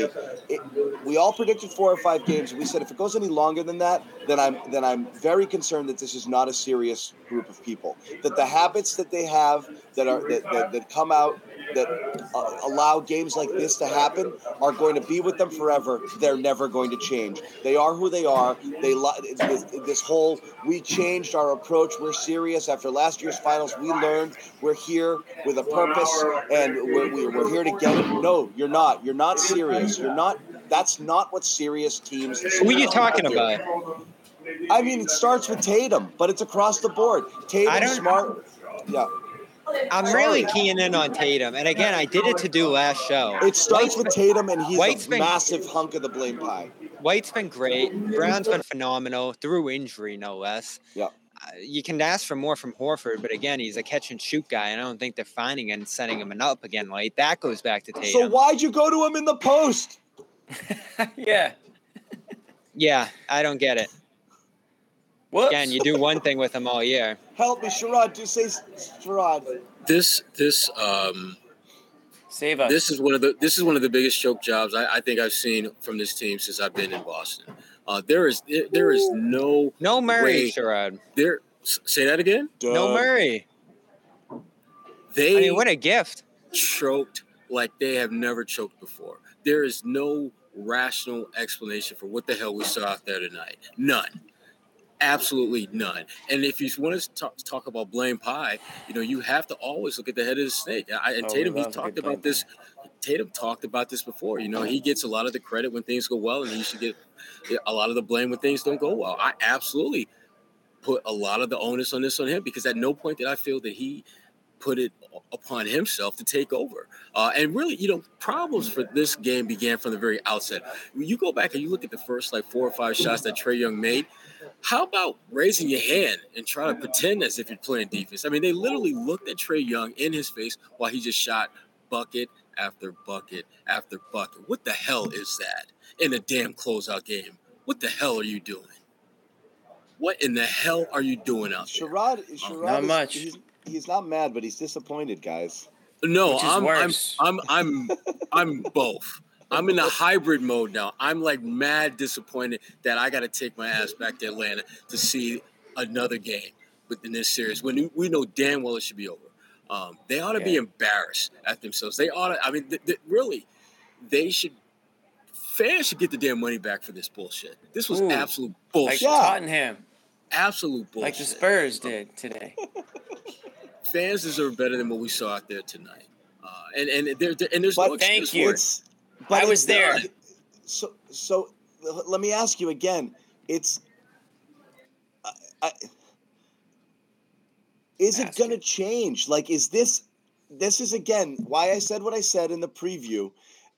It, we all predicted four or five games. We said if it goes any longer than that, then I'm then I'm very concerned that this is not a serious group of people. That the habits that they have that are that, that, that come out that uh, allow games like this to happen are going to be with them forever. They're never going to change. They are who they are. They this, this whole we changed our approach. We're serious after last year's finals. We learned we're here with a purpose and we're, we're, we're here to get it. No, you're not. You're not serious. You're not. That's not what serious teams. Who are you talking about? I mean, it starts with Tatum, but it's across the board. Tatum, smart. Yeah. I'm really keying in on Tatum, and again, I did it to do last show. It starts with Tatum, and he's White's a been- massive hunk of the blame pie. White's been great. Brown's been phenomenal through injury, no less. Yeah. Uh, you can ask for more from Horford, but again, he's a catch and shoot guy, and I don't think they're finding and setting him up again late. That goes back to Tatum. So why'd you go to him in the post? [LAUGHS] yeah. Yeah, I don't get it. Whoops. Again, you do one thing with him all year. Help me, Sherrod. Do say Sherrod. This this um Save us. this is one of the this is one of the biggest choke jobs I, I think I've seen from this team since I've been in Boston. Uh, there is there, there is no No Murray, way Sherrod. there. Say that again. No Murray. They I mean, what a gift. choked like they have never choked before. There is no rational explanation for what the hell we saw out there tonight. None. Absolutely none. And if you want to talk, talk about blame pie, you know, you have to always look at the head of the snake. I, and Oh, Tatum, he talked good blame about this. Tatum talked about this before. You know, he gets a lot of the credit when things go well, and he should get a lot of the blame when things don't go well. I absolutely put a lot of the onus on this on him because at no point did I feel that he put it upon himself to take over. Uh, and really, you know, problems for this game began from the very outset. When you go back and you look at the first like four or five shots that Trae Young made, how about raising your hand and trying to pretend as if you're playing defense? I mean, they literally looked at Trae Young in his face while he just shot bucket after bucket after bucket. What the hell is that in a damn closeout game? What the hell are you doing? What in the hell are you doing out there? Sherrod, Sherrod Not is- much. He's, he's not mad, but he's disappointed, guys. No, I'm, I'm. I'm I'm [LAUGHS] I'm both. I'm in a hybrid mode now. I'm like mad disappointed that I got to take my ass back to Atlanta to see another game within this series when we know damn well it should be over. Um, they ought to be embarrassed at themselves. They ought to. I mean, th- th- really, they should. Fans should get the damn money back for this bullshit. This was Ooh. absolute like bullshit. Yeah. Tottenham, Absolute bullshit. like the Spurs did today. [LAUGHS] Fans deserve better than what we saw out there tonight. Uh, and and there and there's no But Thank excuse you. for it. It's, I it's was there. not- So, so l- let me ask you again. It's, I, I, is it going to change? Like, is this, this is again why I said what I said in the preview.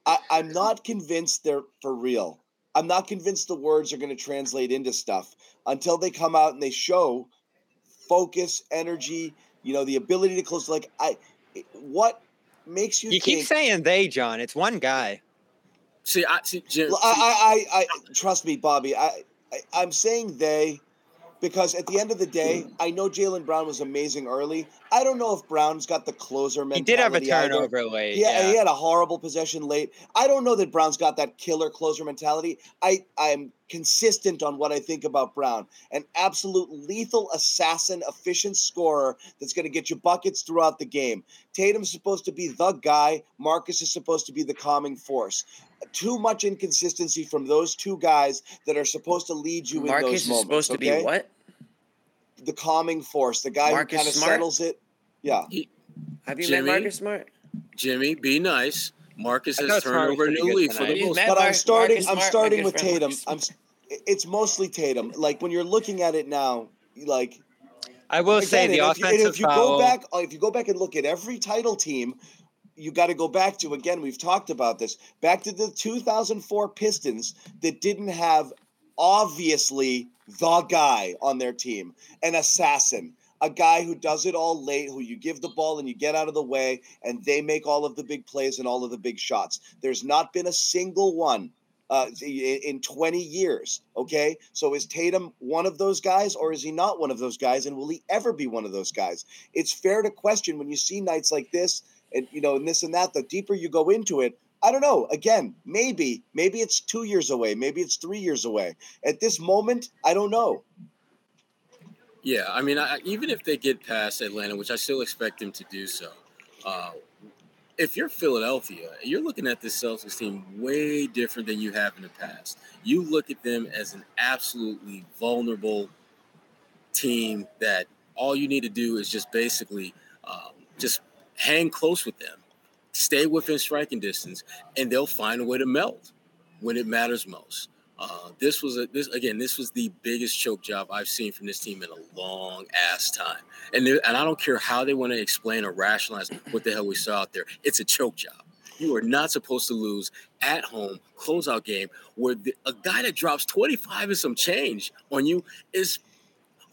I, I'm not convinced they're for real. I'm not convinced the words are going to translate into stuff until they come out and they show focus, energy, you know, the ability to close. Like, I, what makes you, You think? keep saying they, John. It's one guy. See, I see, Jim, I, I, I, I trust me, Bobby. I, I, I'm saying they because at the end of the day, I know Jaylen Brown was amazing early. I don't know if Brown's got the closer mentality. He did have a either. turnover late. Yeah, Yeah, he had a horrible possession late. I don't know that Brown's got that killer closer mentality. I I'm consistent on what I think about Brown. An absolute lethal assassin, efficient scorer that's going to get you buckets throughout the game. Tatum's supposed to be the guy. Marcus is supposed to be the calming force. Too much inconsistency from those two guys that are supposed to lead you in those moments. Marcus those is moments. supposed to be what? The calming force, the guy Marcus who kind of settles it. Yeah. Have you Jimmy? met Marcus Smart? Jimmy, be nice. Marcus has turned over a new leaf for the He's Bulls. met but I'm starting. Marcus I'm Smart, starting good with Tatum. I'm. It's mostly Tatum. Like when you're looking at it now, like I will say again, the and if you- and offensive if you foul. go back, if you go back and look at every title team, you got to go back to again. We've talked about this. Back to the 2004 Pistons that didn't have obviously the guy on their team, an assassin. A guy who does it all late, who you give the ball and you get out of the way, and they make all of the big plays and all of the big shots. There's not been a single one uh, in in 20 years. Okay. So is Tatum one of those guys or is he not one of those guys? And will he ever be one of those guys? It's fair to question when you see nights like this and, you know, and this and that. The deeper you go into it, I don't know. Again, maybe, maybe it's two years away. Maybe it's three years away. At this moment, I don't know. Yeah, I mean, I, even if they get past Atlanta, which I still expect them to do so, uh, if you're Philadelphia, you're looking at this Celtics team way different than you have in the past. You look at them as an absolutely vulnerable team that all you need to do is just basically um, just hang close with them, stay within striking distance, and they'll find a way to melt when it matters most. Uh, this was a this again. This was the biggest choke job I've seen from this team in a long ass time. And and I don't care how they want to explain or rationalize what the hell we saw out there. It's a choke job. You are not supposed to lose at home closeout game where the, a guy that drops twenty five and some change on you is,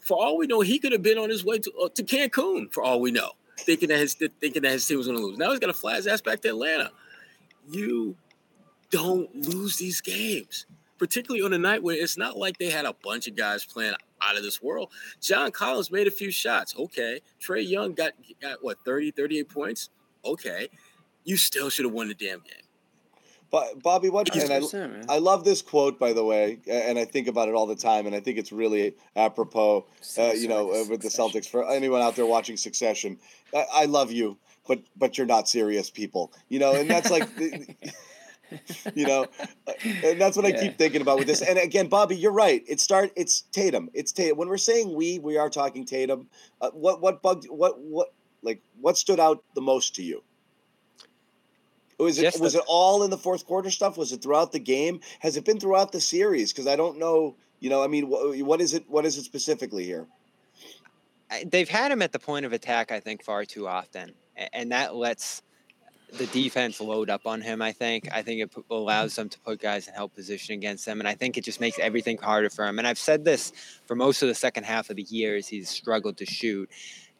for all we know, he could have been on his way to uh, to Cancun. For all we know, thinking that his thinking that his team was going to lose. Now he's got to fly his ass back to Atlanta. You don't lose these games particularly on a night where it's not like they had a bunch of guys playing out of this world. John Collins made a few shots. Okay. Trae Young got, got what, 30, 38 points? Okay. You still should have won the damn game. Bobby, what and I, I love this quote by the way, and I think about it all the time, and I think it's really apropos. Uh, you know, uh, with the Celtics for anyone out there watching Succession, I, I love you, but but you're not serious people. You know, and that's like. [LAUGHS] you know, and that's what yeah. I keep thinking about with this. And again, Bobby, you're right. It start. It's Tatum. It's Tatum. When we're saying we, we are talking Tatum. Uh, what what bugged? What what like what stood out the most to you? Was it was it all in the fourth quarter stuff? Was it throughout the game? Has it been throughout the series? Because I don't know. You know, I mean, what, uh, what is it? What is it specifically here? They've had him at the point of attack, I think, far too often, and that lets the defense load up on him. I think. I think it allows them to put guys in help position against them, and I think it just makes everything harder for him. And I've said this for most of the second half of the year as he's struggled to shoot.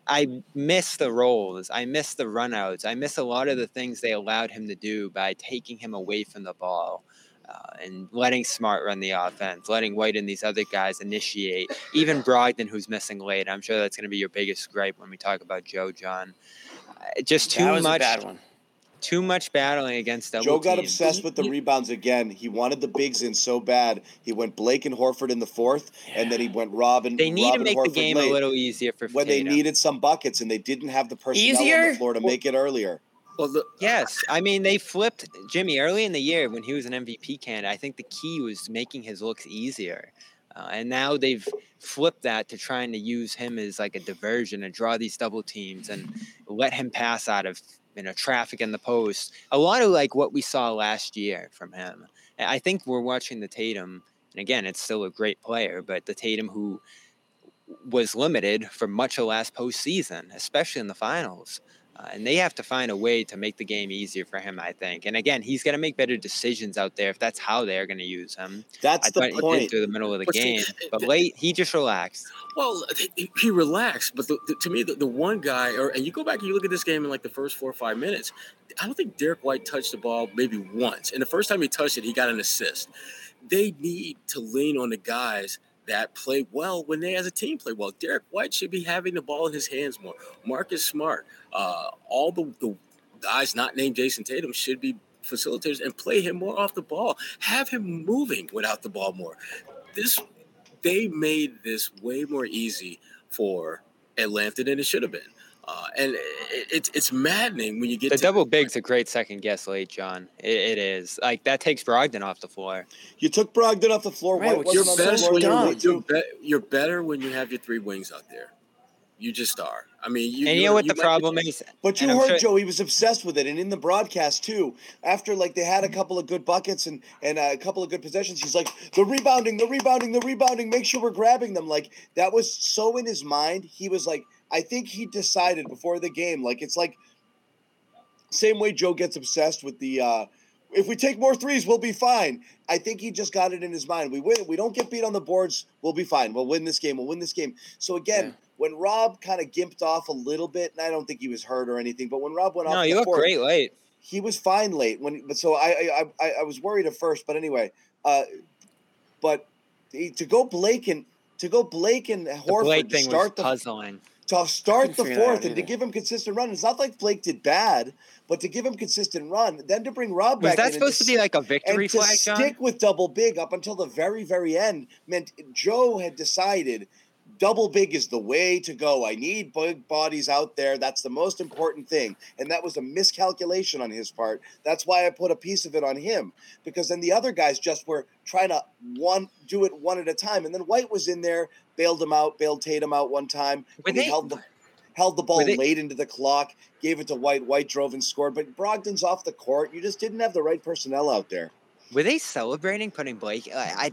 I miss the rolls. I miss the runouts. I miss a lot of the things they allowed him to do by taking him away from the ball. Uh, and letting Smart run the offense, letting White and these other guys initiate, even Brogdon, who's missing late. I'm sure that's going to be your biggest gripe when we talk about Joe John. Uh, just too much. Bad one too much battling against double Joe got teams. obsessed with the rebounds again. He wanted the bigs in so bad. He went Blake and Horford in the fourth, yeah. and then he went Robin. They need Robin to make Horford the game late a little easier for when Tatum. they needed some buckets, and they didn't have the personnel easier? on the floor to make it earlier. Well, the, yes, I mean they flipped Jimmy early in the year when he was an MVP candidate. I think the key was making his looks easier. Uh, and now they've flipped that to trying to use him as like a diversion and draw these double teams and let him pass out of you know, traffic in the post. A lot of like what we saw last year from him. I think we're watching the Tatum, and again, it's still a great player, but the Tatum who was limited for much of last postseason, especially in the finals. Uh, and they have to find a way to make the game easier for him, I think. And again, he's going to make better decisions out there if that's how they're going to use him. That's I the point. Through the middle of the But game, uh, but late he just relaxed. Well, he- he relaxed, but the, the, to me, the, the one guy, or and you go back and you look at this game in like the first four or five minutes, I don't think Derrick White touched the ball maybe once. And the first time he touched it, he got an assist. They need to lean on the guys that play well when they as a team play well. Derrick White should be having the ball in his hands more. Marcus Smart, uh, all the, the guys not named Jayson Tatum should be facilitators and play him more off the ball. Have him moving without the ball more. This they made this way more easy for Atlanta than it should have been. Uh, and it, it's it's maddening when you get The to double big's a great second guess late, John. It, it is. Like that takes Brogdon off the floor. You took Brogdon off the floor. Right, White You're wasn't the best floor when you're, you're, be, you're better when you have your three wings out there. You just are. I mean, you, and you know what you the problem is? But you heard sure- Joe; he was obsessed with it, and in the broadcast too. After like they had a couple of good buckets and and a couple of good possessions, he's like the rebounding, the rebounding, the rebounding. Make sure we're grabbing them. Like that was so in his mind. He was like, I think he decided before the game. Like it's like same way Joe gets obsessed with the. uh if we take more threes, we'll be fine. I think he just got it in his mind. We win. We don't get beat on the boards. We'll be fine. We'll win this game. We'll win this game. So again, Yeah. when Rob kind of gimped off a little bit, and I don't think he was hurt or anything, but when Rob went off, No, the you look great late. he was fine late when. But so I I I, I was worried at first, but anyway, uh, but he- to go Blake and to go Blake and The Horford Blake to start the puzzling. To start the figure that out fourth and to give him consistent run. It's not like Blake did bad, but to give him consistent run, then to bring Rob Was back. Was that supposed to s- be like a victory to flag, John? stick with double big up until the very very end meant Joe had decided double big is the way to go. I need big bodies out there. That's the most important thing, and that was a miscalculation on his part. That's why I put a piece of it on him because then the other guys just were trying to one do it one at a time, and then White was in there, bailed him out, bailed Tatum out one time. When he they- held the [LAUGHS] held the ball they- late into the clock, gave it to White. White drove and scored, but Brogdon's off the court. You just didn't have the right personnel out there. Were they celebrating putting Blake? I, I,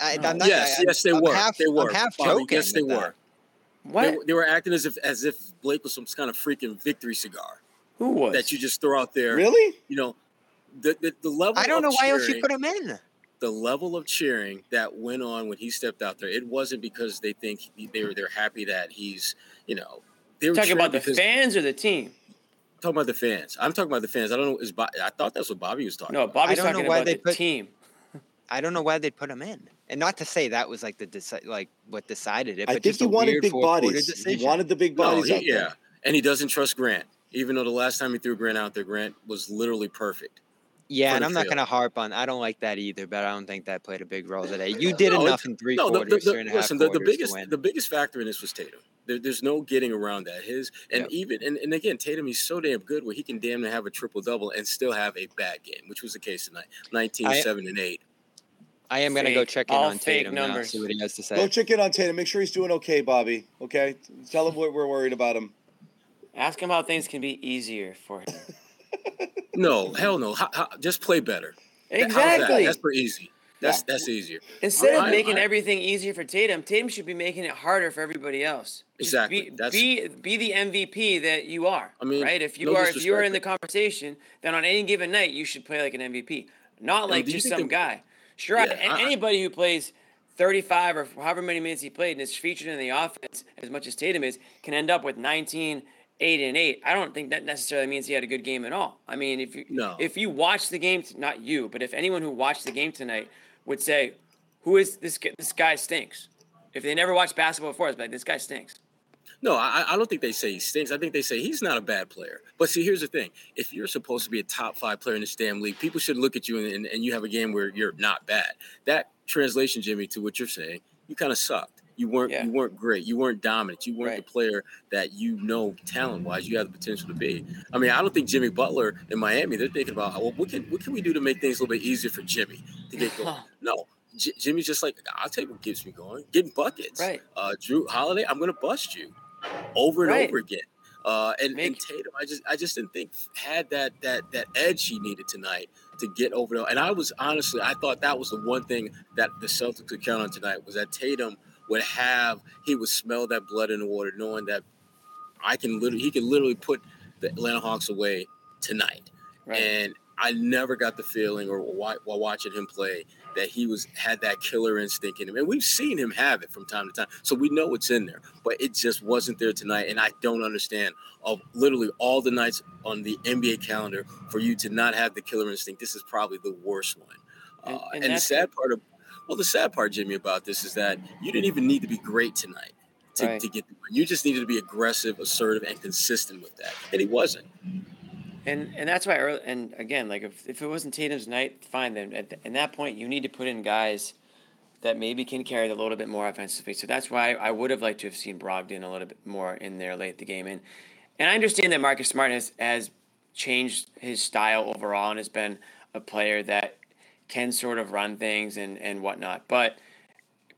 I I'm not, yes, I, yes, they I'm were. Half, they were. I'm half Bobby, joking. Yes, they with that. were. What? They, were- they were acting as if as if Blake was some kind of freaking victory cigar Who was? that you just throw out there. Really? You know, the the, the level. I don't of know why else you cheering- put him in. the level of cheering that went on when he stepped out there, it wasn't because they think he, they were they're happy that he's you know they were talking cheering about the fans or the team? talking about the fans. I'm talking about the fans. I don't know. Is Bo- I thought that's what Bobby was talking. No, about. Bobby's don't know talking why about they the put- team. I don't know why they put him in. And not to say that was like the deci- like what decided it, I but think just he a wanted weird big fourth-quarter bodies. He wanted the big No, bodies he- yeah, there. and he doesn't trust Grant. Even though the last time he threw Grant out there, Grant was literally perfect. Yeah, and I'm not going to harp on. I don't like that either, but I don't think that played a big role today. [LAUGHS] You did No, enough in three no, the, quarters, the, three and the, a half listen, the, the biggest the biggest factor in this was Tatum. There, there's no getting around that. His and Yep. even and, and again, Tatum he's so damn good where he can damn near have a triple double and still have a bad game, which was the case tonight. 19, I- 7, and 8. I am going to go check in all on fake Tatum now, numbers. see what he has to say. Go check in on Tatum. Make sure he's doing okay, Bobby. Okay, tell him we're, we're worried about him. Ask him how things can be easier for him. [LAUGHS] No, hell no. How, how, just play better. That- how's that? Exactly. That's pretty easy. That's Yeah. that's easier. Instead of making I- everything easier for Tatum, Tatum should be making it harder for everybody else. Just Exactly. Be, That's- be be the MVP that you are. I mean, right? If you no are if you are in the conversation, then on any given night you should play like an MVP, not like do just some the- guy. Sure, Yeah, a- I- anybody who plays 35 or however many minutes he played and is featured in the offense as much as Tatum is can end up with 19, 8 and 8. I don't think that necessarily means he had a good game at all. I mean, if you No. if you watch the game, not you, but if anyone who watched the game tonight would say, "Who is this? Guy, this guy stinks." If they never watched basketball before, it's like this guy stinks. No, I, I don't think they say he stinks. I think they say he's not a bad player. But see, here's the thing: if you're supposed to be a top five player in this damn league, people should look at you and, and, and you have a game where you're not bad. That translation, Jimmy, to what you're saying, you kind of sucked. You weren't Yeah. you weren't great. You weren't dominant. You weren't Right. the player that you know talent wise you have the potential to be. I mean, I don't think Jimmy Butler in Miami. They're thinking about well, what can what can we do to make things a little bit easier for Jimmy to get going? [LAUGHS] no. J- Jimmy's just like I'll take what gets me going, getting buckets. Right. Uh, Jrue Holiday, I'm gonna bust you over and Right. over again. Uh, and, and Tatum, I just I just didn't think had that that that edge he needed tonight to get over there. And I was honestly, I thought that was the one thing that the Celtics could count on tonight was that Tatum would have he would smell that blood in the water, knowing that I can literally he could literally put the Atlanta Hawks away tonight. Right. And I never got the feeling, or while while watching him play, that he was had that killer instinct in him. And we've seen him have it from time to time, so we know it's in there. But it just wasn't there tonight, and I don't understand. Of literally all the nights on the NBA calendar, for you to not have the killer instinct, this is probably the worst one. And- uh, and and the sad part of, well, the sad part, Jimmy, about this is that you didn't even need to be great tonight. To, Right. to get the win. You just needed to be aggressive, assertive, and consistent with that. And he wasn't. And and that's why, early, and again, like if, if it wasn't Tatum's night, fine. Then at, th- at that point, you need to put in guys that maybe can carry the a bit more offensively. So that's why I would have liked to have seen Brogdon a little bit more in there late the game. And and I understand that Marcus Smart has has changed his style overall and has been a player that can sort of run things and and whatnot. But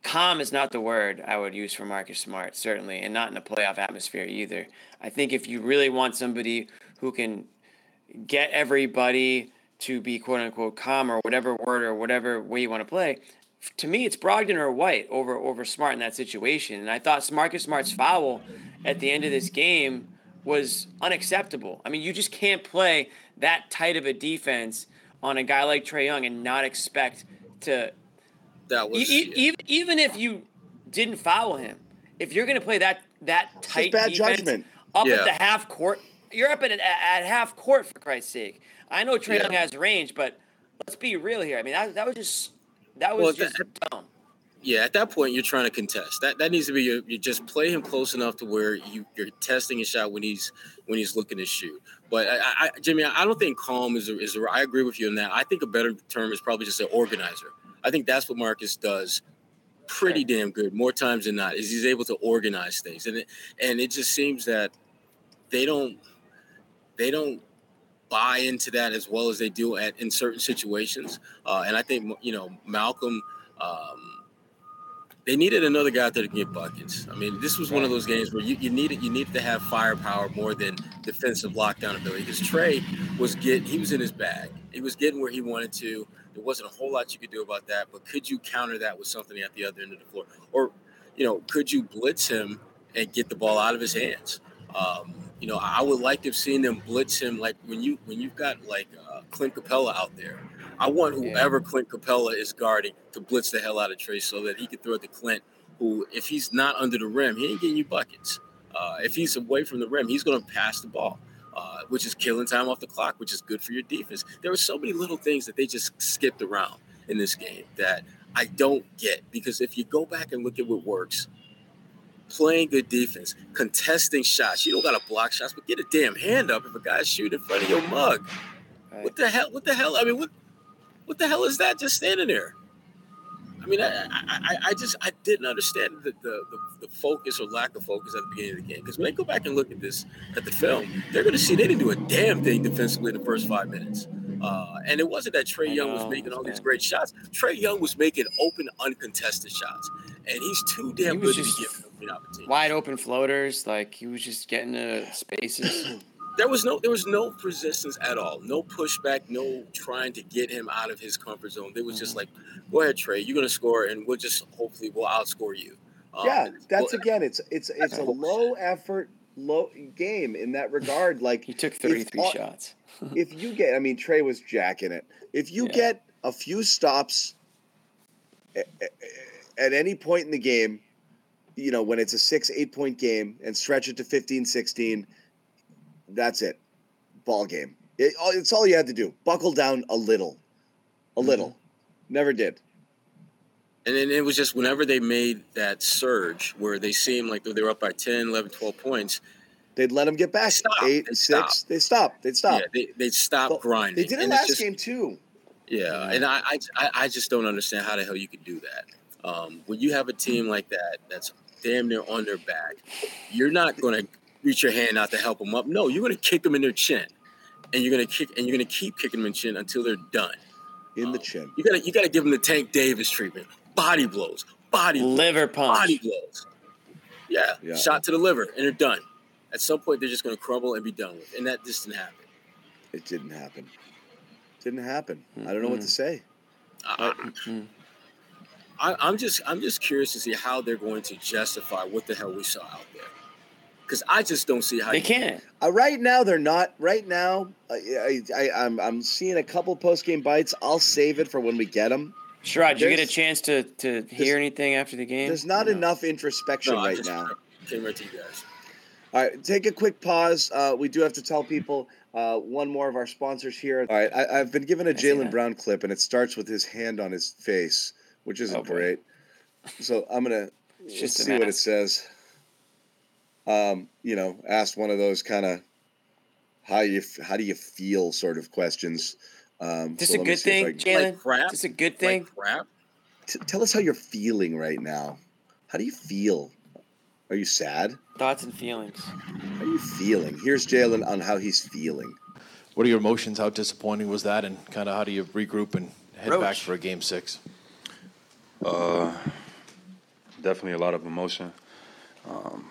calm is not the word I would use for Marcus Smart, certainly, and not in a playoff atmosphere either. I think if you really want somebody who can get everybody to be quote unquote calm or whatever word or whatever way you want to play. To me, it's Brogdon or White over over Smart in that situation. And I thought Marcus Smart's foul at the end of this game was unacceptable. I mean, you just can't play that tight of a defense on a guy like Trae Young and not expect to That was E- e- even even if you didn't foul him, if you're going to play that that tight bad defense judgment. up Yeah. at the half court you're up at at half court for Christ's sake. I know Trae Yeah. Young has range, but let's be real here. I mean, that, that was just that was Well, just that- dumb. Yeah, at that point you're trying to contest. That that needs to be your, you just play him close enough to where you you're testing a shot when he's when he's looking to shoot. But I, I, Jimmy, I don't think calm is a, is. A, I agree with you on that. I think a better term is probably just an organizer. I think that's what Marcus does pretty damn good more times than not. Is he's able to organize things, and it, and it just seems that they don't they don't buy into that as well as they do at in certain situations. Uh, and I think you know Malcolm. Um, they needed another guy out there to get buckets. I mean, this was one of those games where you, you needed you needed to have firepower more than defensive lockdown ability. Because Trae was get he was in his bag. He was getting where he wanted to. There wasn't a whole lot you could do about that. But could you counter that with something at the other end of the floor, or you know, could you blitz him and get the ball out of his hands? Um, you know, I would like to have seen them blitz him like when you when you've got like uh, Clint Capela out there. I want whoever Clint Capela is guarding to blitz the hell out of Trae so that he can throw it to Clint, who if he's not under the rim, he ain't getting you buckets. Uh, if he's away from the rim, he's going to pass the ball, uh, which is killing time off the clock, which is good for your defense. There were so many little things that they just skipped around in this game that I don't get because if you go back and look at what works, playing good defense, contesting shots. You don't got to block shots, but get a damn hand up if a guy's shooting in front of your mug. What the hell? What the hell? I mean, what what the hell is that just standing there? I mean, I I, I, just I didn't understand the, the, the, focus or lack of focus at the beginning of the game. Because when they go back and look at this at the film, they're going to see they didn't do a damn thing defensively in the first five minutes. Uh, and it wasn't that Trae Young was making all these great shots. Trae Young was making open, uncontested shots, and he's too damn He good to just be given open opportunity. Wide open floaters, like he was just getting to spaces. [COUGHS] There was no there was no resistance at all. No pushback, no trying to get him out of his comfort zone. It was just like, go ahead, Trae, you're gonna score and we'll just hopefully we'll outscore you. Um, yeah, that's well, again, it's it's it's a low effort, low game in that regard. Like he took if 33 all- shots. [LAUGHS] if you get, I mean, Trae was jacking it. If you get a few stops a- a- at any point in the game, you know, when it's a six, eight point game and stretch it to 15, 16, that's it. Ball game. It, it's all you had to do. Buckle down a little. A little. Never did. And then it was just whenever they made that surge where they seemed like they were up by 10, 11, 12 points, They'd let them get back. Stop. Eight, They'd six. stop. They stopped. They'd stop. yeah, they they stopped grinding. They did it And last just- game too. Yeah, and I, I I- I just don't understand how the hell you could do that. Um, when you have a team like that that's damn near on their back, you're not going to reach your hand out to help them up. No, you're going to kick them in their chin, and you're going to kick and you're going to keep kicking them in the chin until they're done. In the um, chin. You got to you got to give them the Tank Davis treatment. Body blows, body blows, Liver punch. body blows. Yeah, Yeah. shot to the liver, and they're done. At some point, they're just going to crumble and be done with, and that just didn't happen. It didn't happen. Didn't happen. I don't know what to hmm. say. I, I, I'm just I'm just curious to see how they're going to justify what the hell we saw out there, because I just don't see how They you- can't. Uh, right now, they're not. Right now, I, I, I, I'm, I'm seeing a couple post game bites. I'll save it for when we get them. Sure. did you get a chance to, to hear anything after the game? There's not no? enough introspection No, right just now. came right to you guys. All right, take a quick pause. Uh, we do have to tell people uh, one more of our sponsors here. All right, I, I've been given a Jaylen. Brown clip, and it starts with his hand on his face, which isn't Oh, boy. great. So I'm gonna let's just see what it says. Um, you know, asked one of those kind of how you how do you feel sort of questions. Um, This so a good see if I thing, can- Jaylen? Like crap? This a good thing? Like crap. T- tell us how you're feeling right now. How do you feel? Are you sad? Thoughts and feelings. How are you feeling? Here's Jaylen on how he's feeling. What are your emotions? How disappointing was that? And kind of how do you regroup and head back for a game six? Uh, definitely a lot of emotion. Um,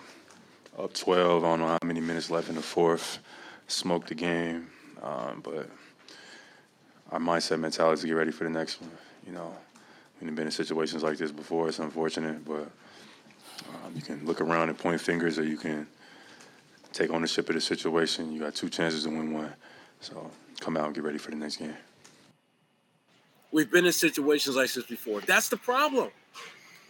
up 12, I don't know how many minutes left in the fourth. Smoked the game, um, but our mindset mentality is to get ready for the next one. You know, we've been in situations like this before. It's unfortunate, but um, you can look around and point fingers, or you can take ownership of the situation. You got two chances to win one, so come out and get ready for the next game. We've been in situations like this before. That's the problem.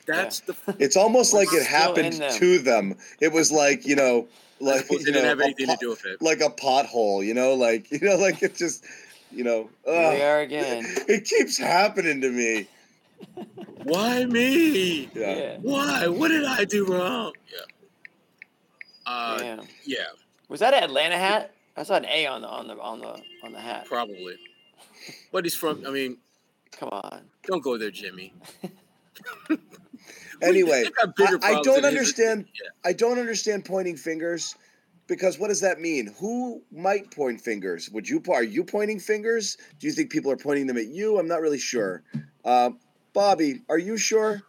That's the. [LAUGHS] It's almost like it happened them. to them. It was like you know, like suppose you didn't know, have a anything to do with it. like a pothole. You know, like [LAUGHS] you know, like it just, you know, Here ugh. we are [LAUGHS] again. it keeps happening to me. Why me? Yeah. Yeah. Why? What did I do wrong? Yeah. Uh, Damn. yeah, Was that an Atlanta hat? I saw an A on the on the on the on the hat. probably. But he's from. I mean, Come on. don't go there, Jimmy. [LAUGHS] Anyway, They got bigger I, I don't understand. Yeah. I don't understand pointing fingers because what does that mean? Who might point fingers? Would you? Are you pointing fingers? Do you think people are pointing them at you? I'm not really sure. Uh, Bobby, are you sure?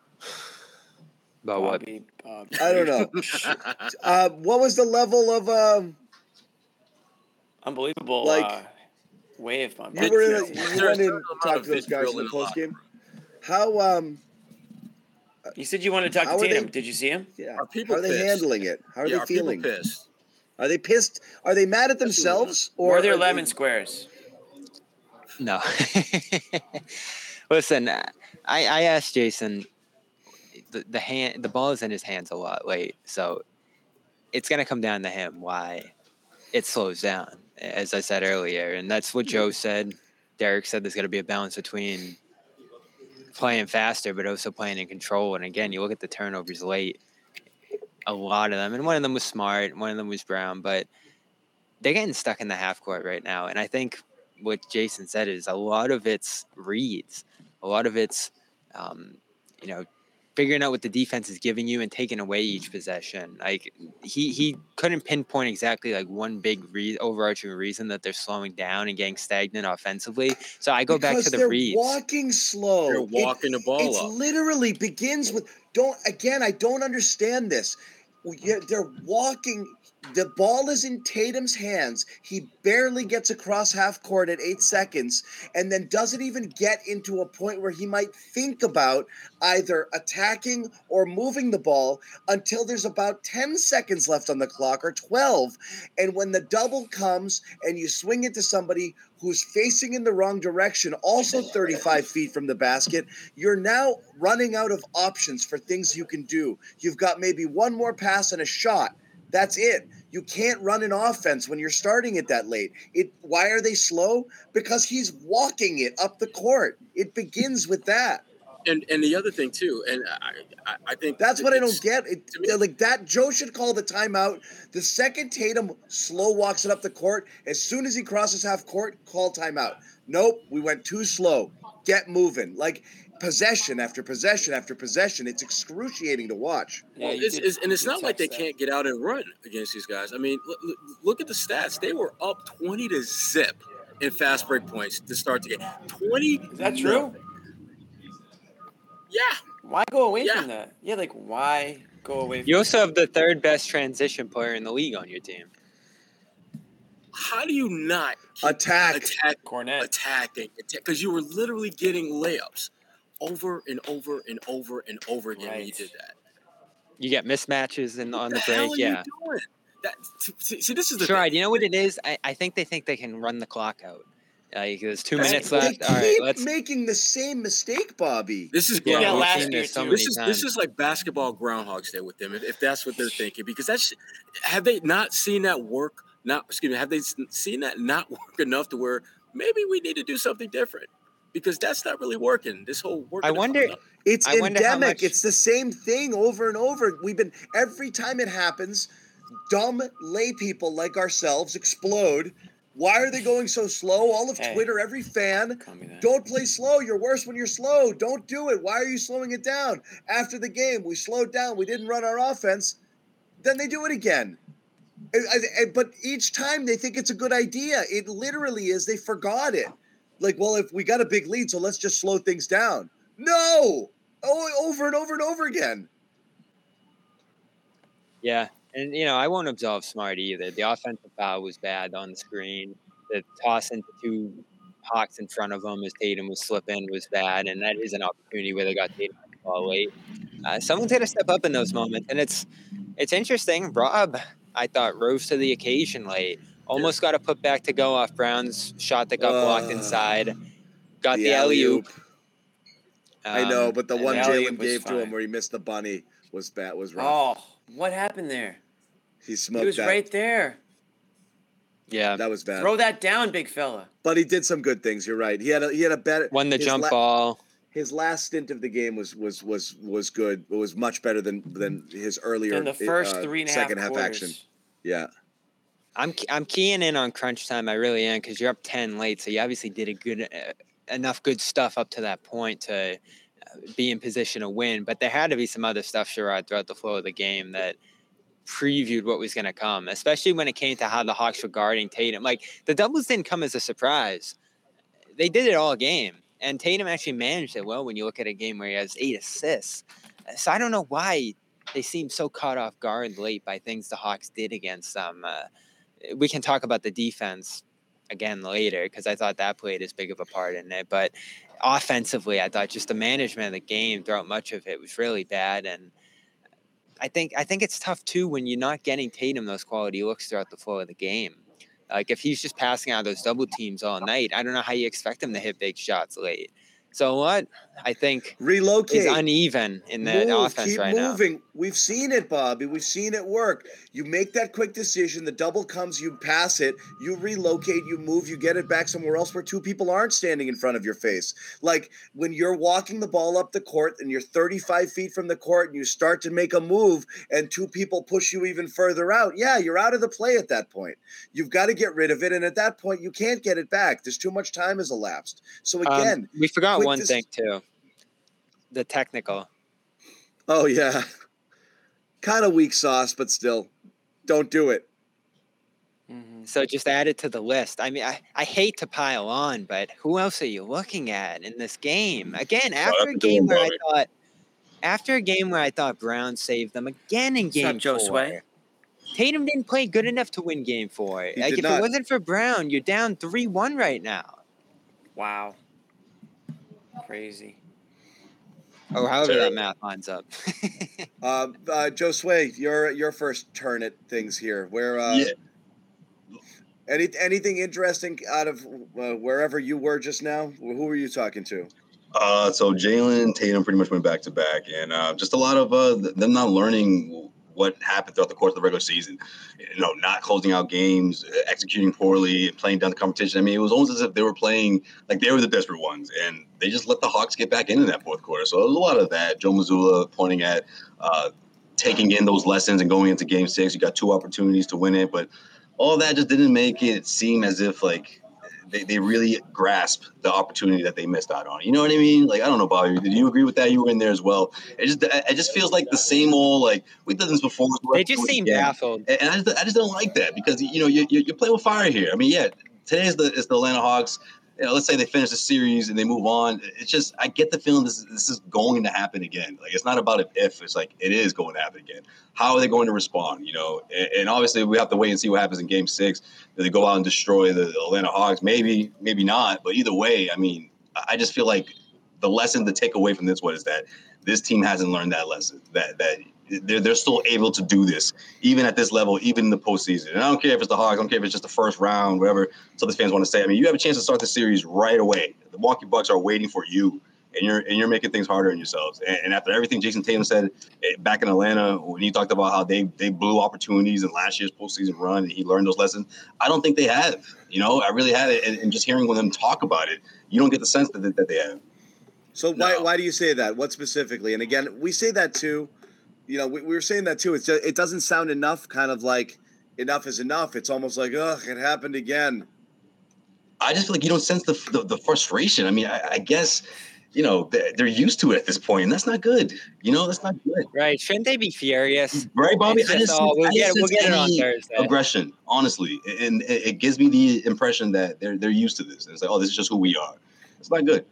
About what? Bobby, Bobby. I don't know. [LAUGHS] uh, what was the level of? Um, Unbelievable. Like- uh, wave on you were in. A, There's- you went in certain and talked to those guys in the in post game. How um You said you wanted to talk How to are they- Tatum. Did you see him? yeah Are people how are they pissed? handling it? How are yeah, they are people feeling? pissed? Are they pissed? Are they mad at themselves Or or are there are they- lemon squares? No. [LAUGHS] Listen, I, I asked Jayson. The, the hand, the ball is in his hands a lot late, so it's gonna come down to him why it slows down. As I said earlier, and that's what Joe said. Derrick said there's gonna be a balance between playing faster, but also playing in control. And again, you look at the turnovers late. A lot of them, and one of them was smart, one of them was Brown, but they're getting stuck in the half court right now. And I think what Jayson said is a lot of it's reads, a lot of it's, um, you know, figuring out what the defense is giving you and taking away each mm-hmm. possession. Like he he couldn't pinpoint exactly like one big re- overarching reason that they're slowing down and getting stagnant offensively. So I go back to the they're reads. walking slow. They're It- walking the ball It's up. literally begins with don't again. I don't understand this. Well, yeah, They're walking. The ball is in Tatum's hands. He barely gets across half court at eight seconds, and then doesn't even get into a point where he might think about either attacking or moving the ball until there's about 10 seconds left on the clock or 12. And when the double comes and you swing it to somebody who's facing in the wrong direction, also 35 feet from the basket, you're now running out of options for things you can do. You've got maybe one more pass and a shot. That's it. You can't run an offense when you're starting it that late. It why are they slow? Because he's walking it up the court. It begins with that. And and the other thing too, and I I, think That's what I don't get. It, me- like that, Joe should call the timeout. The second Tatum slow walks it up the court, as soon as he crosses half court, call timeout. Nope, we went too slow. Get moving. Like possession after possession after possession. It's excruciating to watch. Yeah, Well, it's, did- it's, and it's not like they that. can't get out and run against these guys. I mean, look, look- look at the stats. They were up 20 to zip in fast break points to start the game. 20. Is that true? Yeah. Why go away Yeah. from that? Yeah, like why go away from You also have the third best transition player in the league on your team. How do you not keep Attack. attack, Cornette? attacking? Because you were literally getting layups over and over and over and over again when you did that. You get mismatches in, on What the hell break. are Yeah. you doing? That, see, see, this is the Sure. thing. You know what it is? I, I think they think they can run the clock out. Like there's two That's- minutes They left. All right, keep let's. making the same mistake, Bobby. This is Yeah, Yeah, last year this so This is times. this is like basketball Groundhog's Day with them, if, if that's what they're thinking. Because that's have they not seen that work? Not excuse me, have they seen that not work enough to where maybe we need to do something different? Because that's not really working. This whole work. I wonder- It's I wonder endemic. much- It's the same thing over and over. We've been every time it happens, dumb lay people like ourselves explode. Why are they going so slow? All of Hey. Twitter, every fan, Call me that. don't play slow. You're worse when you're slow. Don't do it. Why are you slowing it down? After the game, we slowed down. We didn't run our offense. Then they do it again. I- I- I- but each time they think it's a good idea. It literally is. They forgot it. Like, well, if we got a big lead, so let's just slow things down. No. Oh, over and over and over again. Yeah, and you know I won't absolve Smart either. The offensive foul was bad on the screen. The toss into two Hawks in front of him as Tatum was slipping was bad, and that is an opportunity where they got Tatum the ball late. Uh, someone's got to step up in those moments, and it's it's interesting. Rob, I thought rose to the occasion late. Almost got a put back to go off Brown's shot that got blocked Uh, inside. Got the, the alley oop. alley-oop. I know, Um, but the one Elliott Jaylen was gave to him where he missed the bunny was bad. Was rough. Oh, what happened there? he smoked. He was that. right there. Yeah. That was bad. Throw that down, big fella. But he did some good things. You're right. He had a he had a better Won the jump la- ball. His last stint of the game was was was was good. It was much better than than his earlier In the first uh, three and a half second half action. Yeah. I'm I'm keying in on crunch time. I really am because you're up ten late, so you obviously did a good uh, enough good stuff up to that point to uh, be in position to win. But there had to be some other stuff, Sherrod, throughout the flow of the game that previewed what was going to come, especially when it came to how the Hawks were guarding Tatum. Like the doubles didn't come as a surprise; they did it all game, and Tatum actually managed it well. When you look at a game where he has eight assists, so I don't know why they seem so caught off guard late by things the Hawks did against them. Uh, we can talk about the defense again later because I thought that played as big of a part in it. But offensively, I thought just the management of the game throughout much of it was really bad. And I think I think it's tough too when you're not getting Tatum those quality looks throughout the flow of the game. Like if he's just passing out those double teams all night, I don't know how you expect him to hit big shots late. So what I think relocate is uneven in the Move, offense keep right now. moving. We've seen it, Bobby. We've seen it work. You make that quick decision. The double comes. You pass it. You relocate. You move. You get it back somewhere else where two people aren't standing in front of your face. Like when you're walking the ball up the court and you're 35 feet from the court and you start to make a move and two people push you even further out. Yeah, you're out of the play at that point. You've got to get rid of it, and at that point, you can't get it back. There's too much time has elapsed. So Um, again, we forgot one thing too. The technical. Oh yeah. Kind of weak sauce, but still. Don't do it. Mm-hmm. So just add it to the list. I mean, I, I hate to pile on, but who else are you looking at in this game? Mm-hmm. Again, after a have to do game him, where I thought, after a game where I thought Brown saved them again in What's up, game Joe four. Sway? Tatum didn't play good enough to win game four. He like if not. it wasn't for Brown, you're down three one right now. Wow. Crazy. Or however that math lines up. [LAUGHS] Uh, uh, Joe Sway, your your first turn at things here. Where uh, Yeah. any anything interesting out of uh, wherever you were just now? Who were you talking to? Uh, so Jaylen Tatum pretty much went back to back, and uh, just a lot of uh, them not learning what happened throughout the course of the regular season. You know, not closing out games, executing poorly, playing down the competition. I mean, it was almost as if they were playing like they were the desperate ones, and they just let the Hawks get back into that fourth quarter. So there was a lot of that. Joe Mazzulla pointing at uh, taking in those lessons and going into Game Six. You got two opportunities to win it, but all that just didn't make it seem as if like they, they really grasp the opportunity that they missed out on. You know what I mean? Like I don't know, Bobby. Did you agree with that? You were in there as well. It just it just feels like the same old like we've done this before. they just seem baffled. And I just, I just don't like that because you know you, you you're playing with fire here. I mean, yeah, today is the is the Atlanta Hawks. You know, let's say they finish the series and they move on. It's just I get the feeling this this is going to happen again. Like it's not about if, if it's like it is going to happen again. How are they going to respond? You know, and, and obviously we have to wait and see what happens in Game Six. Do they go out and destroy the Atlanta Hawks? Maybe, maybe not. But either way, I mean, I just feel like the lesson to take away from this one is that this team hasn't learned that lesson. That that they're, they're still able to do this, even at this level, even in the postseason. And I don't care if it's the Hawks, I don't care if it's just the first round, whatever the fans want to say. I mean, you have a chance to start the series right away. The Milwaukee Bucks are waiting for you, and you're and you're making things harder on yourselves. And, and after everything Jayson Tatum said eh, back in Atlanta, when he talked about how they they blew opportunities in last year's postseason run, and he learned those lessons. I don't think they have. You know, I really had it, and, and just hearing them talk about it, you don't get the sense that that they have. So why why do you say that? What specifically? And again, we say that too. You know, we, we were saying that too. It's just, it doesn't sound enough. Kind of like enough is enough. It's almost like ugh, it happened again. I just feel like you don't sense the the, the frustration. I mean, I, I guess you know they're, they're used to it at this point, and that's not good. You know, that's not good, Right? Shouldn't they be furious? right, Bobby? It's I just, just, oh, we'll I get, just we'll sense get it on any Thursday. aggression, honestly, and it, it gives me the impression that they're they're used to this. And it's like, oh, this is just who we are. It's not good.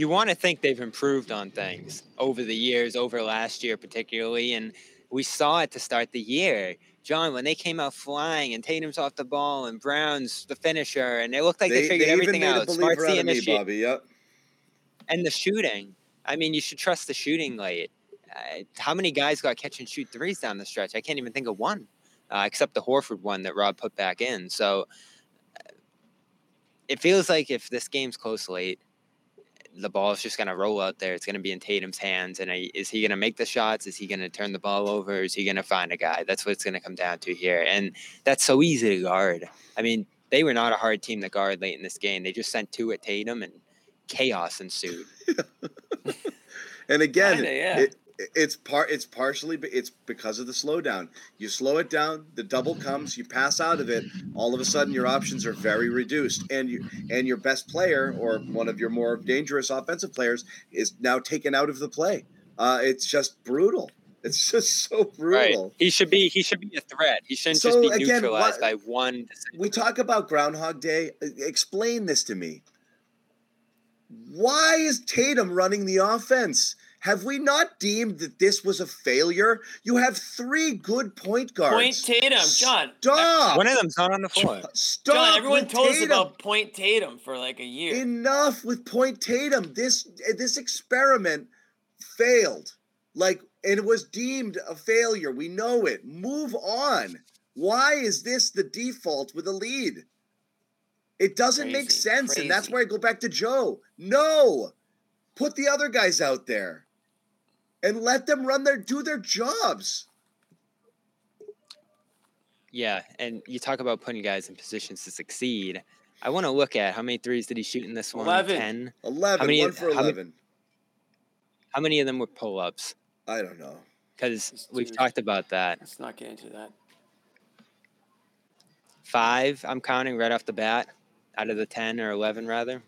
You want to think they've improved on things over the years, over last year particularly, and we saw it to start the year. John, when they came out flying and Tatum's off the ball and Brown's the finisher, and it looked like they, figured even everything out. Smart's the initiate Bobby. Yep. and the shooting. I mean, you should trust the shooting late. Uh, how many guys got catch and shoot threes down the stretch? I can't even think of one, uh, except the Horford one that Rob put back in. So uh, it feels like if this game's close late, the ball is just going to roll out there. It's going to be in Tatum's hands. And I- is he going to make the shots? Is he going to turn the ball over? Is he going to find a guy? That's what it's going to come down to here. And that's so easy to guard. I mean, they were not a hard team to guard late in this game. They just sent two at Tatum and chaos ensued. [LAUGHS] And again, Kinda, yeah. it, it's part it's partially but it's because of the slowdown. You slow it down, the double comes, you pass out of it, all of a sudden your options are very reduced and you and your best player or one of your more dangerous offensive players is now taken out of the play. Uh, it's just brutal. It's just [LAUGHS] so brutal. Right. He should be he should be a threat. He shouldn't So, just be again, neutralized what- by one We talk about Groundhog Day. Uh, Explain this to me. Why is Tatum running the offense? Have we not deemed that this was a failure? You have three good point guards. Point Tatum, John. Stop. One of them's not on the floor. Stop. John, everyone with told us about Point Tatum for like a year. Enough with Point Tatum. This this experiment failed. Like and it was deemed a failure. We know it. Move on. Why is this the default with a lead? It doesn't make Crazy, sense, and that's crazy. where I go back to Joe. No, put the other guys out there, and let them run their do their jobs. Yeah, and you talk about putting guys in positions to succeed. I want to look at how many threes did he shoot in this one? 11. Ten. Eleven, How many- one for how many- eleven. How many of them were pull ups? I don't know. Because we've too- talked about that. Let's not get into that. Five, I'm counting right off the bat, out of the ten or eleven rather.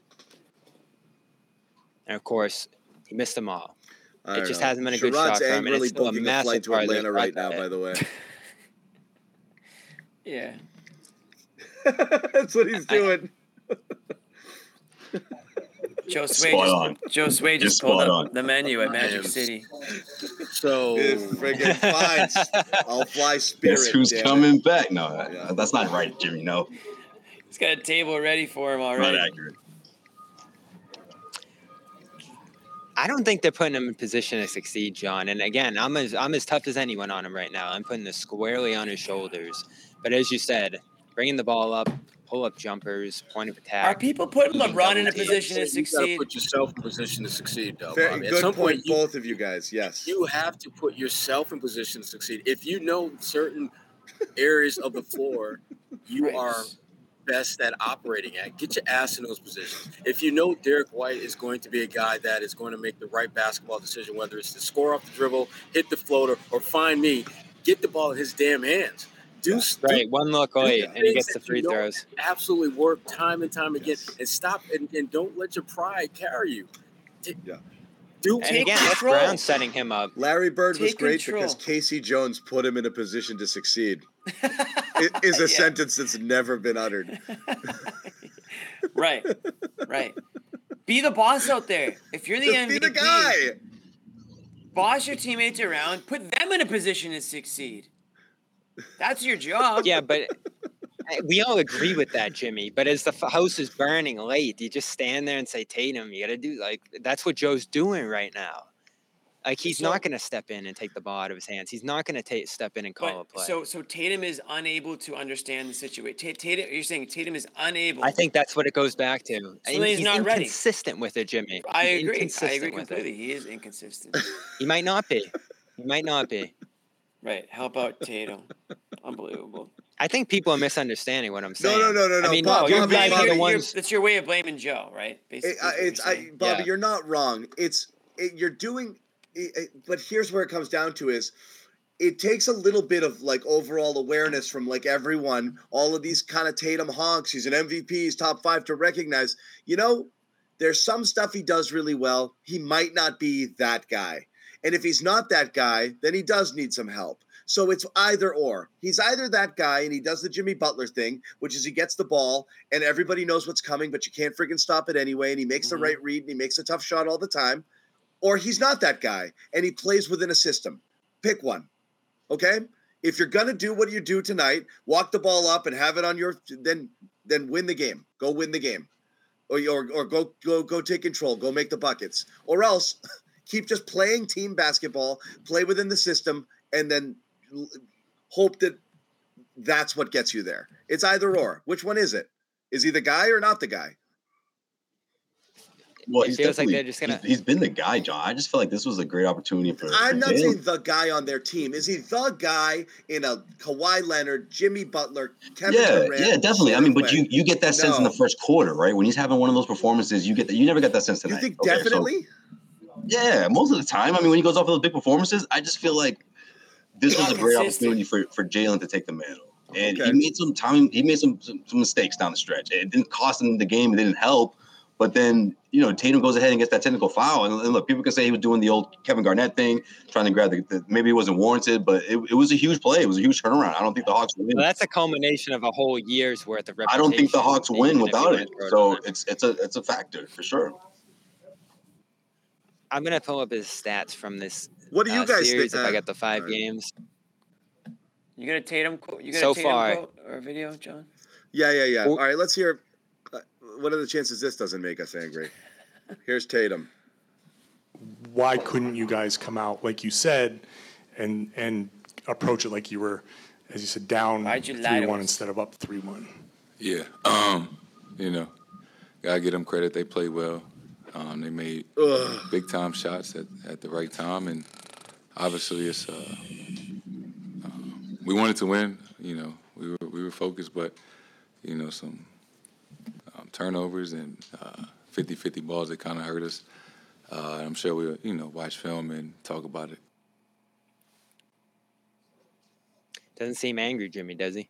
And of course, he missed them all. I It just know. hasn't been a good Sherrod's shot for him, and angrily it's still a booking a massive to part of Atlanta right now. upset. By the way, [LAUGHS] Yeah. [LAUGHS] that's what he's doing. Joe Sway Spot just, on. Joe Sway You're just pulled up on. the menu at Magic am- City. So If [LAUGHS] friggin' fine. I'll fly Spirit. Guess who's damn it. coming back? No, Yeah. that's not right, Jimmy. No, He's got a table ready for him not already. accurate. I don't think they're putting him in position to succeed, John. And again, I'm as I'm as tough as anyone on him right now. I'm putting this squarely on his shoulders. But as you said, bringing the ball up, pull up jumpers, point of attack. Are people putting LeBron in a position to You succeed? put yourself in position to succeed, though. Fair, Bobby. At some point, point, you, both of you guys. Yes. you have to put yourself in position to succeed. If you know certain areas of the floor you Right. are best at operating at, get your ass in those positions. If you know Derrick White is going to be a guy that is going to make the right basketball decision, whether it's to score off the dribble, hit the floater, or find me, get the ball in his damn hands. Do, do Right, one look away and he gets the free throws. absolutely work time and time again and stop and, and don't let your pride carry you. Yeah. Do And Take again, that's control. Brown setting him up. Larry Bird was great control. because K.C. Jones put him in a position to succeed. [LAUGHS] It is a Yeah. sentence that's never been uttered. [LAUGHS] right, right. Be the boss out there. If you're the Just MVP, be the guy. boss your teammates around, put them in a position to succeed. That's your job. Yeah, but we all agree with that, Jimmy. But as the f- house is burning late, you just stand there and say, Tatum, you got to do like that's what Joe's doing right now. Like he's So- not going to step in and take the ball out of his hands. He's not going to take step in and call a play. so so Tatum is unable to understand the situation. Tatum, you're saying Tatum is unable. I think that's what it goes back to. And he's he's not ready. inconsistent with it, Jimmy. I He's agree. I agree completely. He is inconsistent. [LAUGHS] He might not be. He might not be. right. How about Tatum? Unbelievable. I think people are misunderstanding what I'm saying. No, no, no, no, no. I mean, Bob, you Bob, guys Bob, are the you're- you're- ones. That's your way of blaming Joe, right? It, Basically, uh, it's you're I. Bobby, Yeah. you're not wrong. It's it, you're doing, it, it- but here's where it comes down to is. It takes a little bit of like overall awareness from like everyone, all of these kind of Tatum honks. He's an MVP, he's top five to recognize. You know, there's some stuff he does really well. He might not be that guy. And if he's not that guy, then he does need some help. So it's either or. He's either that guy and he does the Jimmy Butler thing, which is he gets the ball and everybody knows what's coming, but you can't freaking stop it anyway. And he makes Mhm. the right read and he makes a tough shot all the time. Or he's not that guy and he plays within a system. Pick one. Okay? If you're gonna do what you do tonight, walk the ball up and have it on your then then win the game. Go win the game. Or or, or go go go take control, go make the buckets. Or else [LAUGHS] keep just playing team basketball, play within the system, and then hope that that's what gets you there. It's either or. Which one is it? Is he the guy or not the guy? Well, it he's feels like definitely- they're just gonna. he's- he's been the guy, John. I just feel like this was a great opportunity for. I'm for not Jaylen. saying the guy on their team. Is he the guy in a Kawhi Leonard, Jimmy Butler, Kevin yeah, Durant? yeah, definitely. I mean, but you you get that sense in the first quarter, right? When he's having one of those performances, you get that. You never got that sense tonight. You think Okay, so- definitely? yeah, most of the time. I mean, when he goes off of those big performances, I just feel like this was a great Consistent. opportunity for for Jaylen to take the mantle. And Okay. he made some time. He made some, some some mistakes down the stretch. It didn't cost him the game. It didn't help. But then you know Tatum goes ahead and gets that technical foul. And, and look, people can say he was doing the old Kevin Garnett thing, trying to grab the, the maybe it wasn't warranted, but it, it was a huge play. It was a huge turnaround. I don't think the Hawks win. Well, that's a culmination of a whole year's worth of. I don't think the Hawks win without it. So it's it's a it's a factor for sure. I'm gonna pull up his stats from this. What do you uh, guys series think? If I got the five alright. games, You got a Tatum quote? You got So a Tatum far- quote or a video, John? Yeah, yeah, yeah. All right, let's hear. Uh, what are the chances this doesn't make us angry? [LAUGHS] Here's Tatum. Why couldn't you guys come out like you said, and and approach it like you were, as you said, down Why'd three one instead of up three one? Yeah. Um, you know, gotta give them credit. They played well. Um, they made Ugh. big time shots at, at the right time, and obviously it's uh, um, we wanted to win. You know, we were we were focused, but you know some um, turnovers and uh, 50-50 balls that kind of hurt us. Uh, I'm sure we'll you know watch film and talk about it. doesn't seem angry, Jimmy, does he?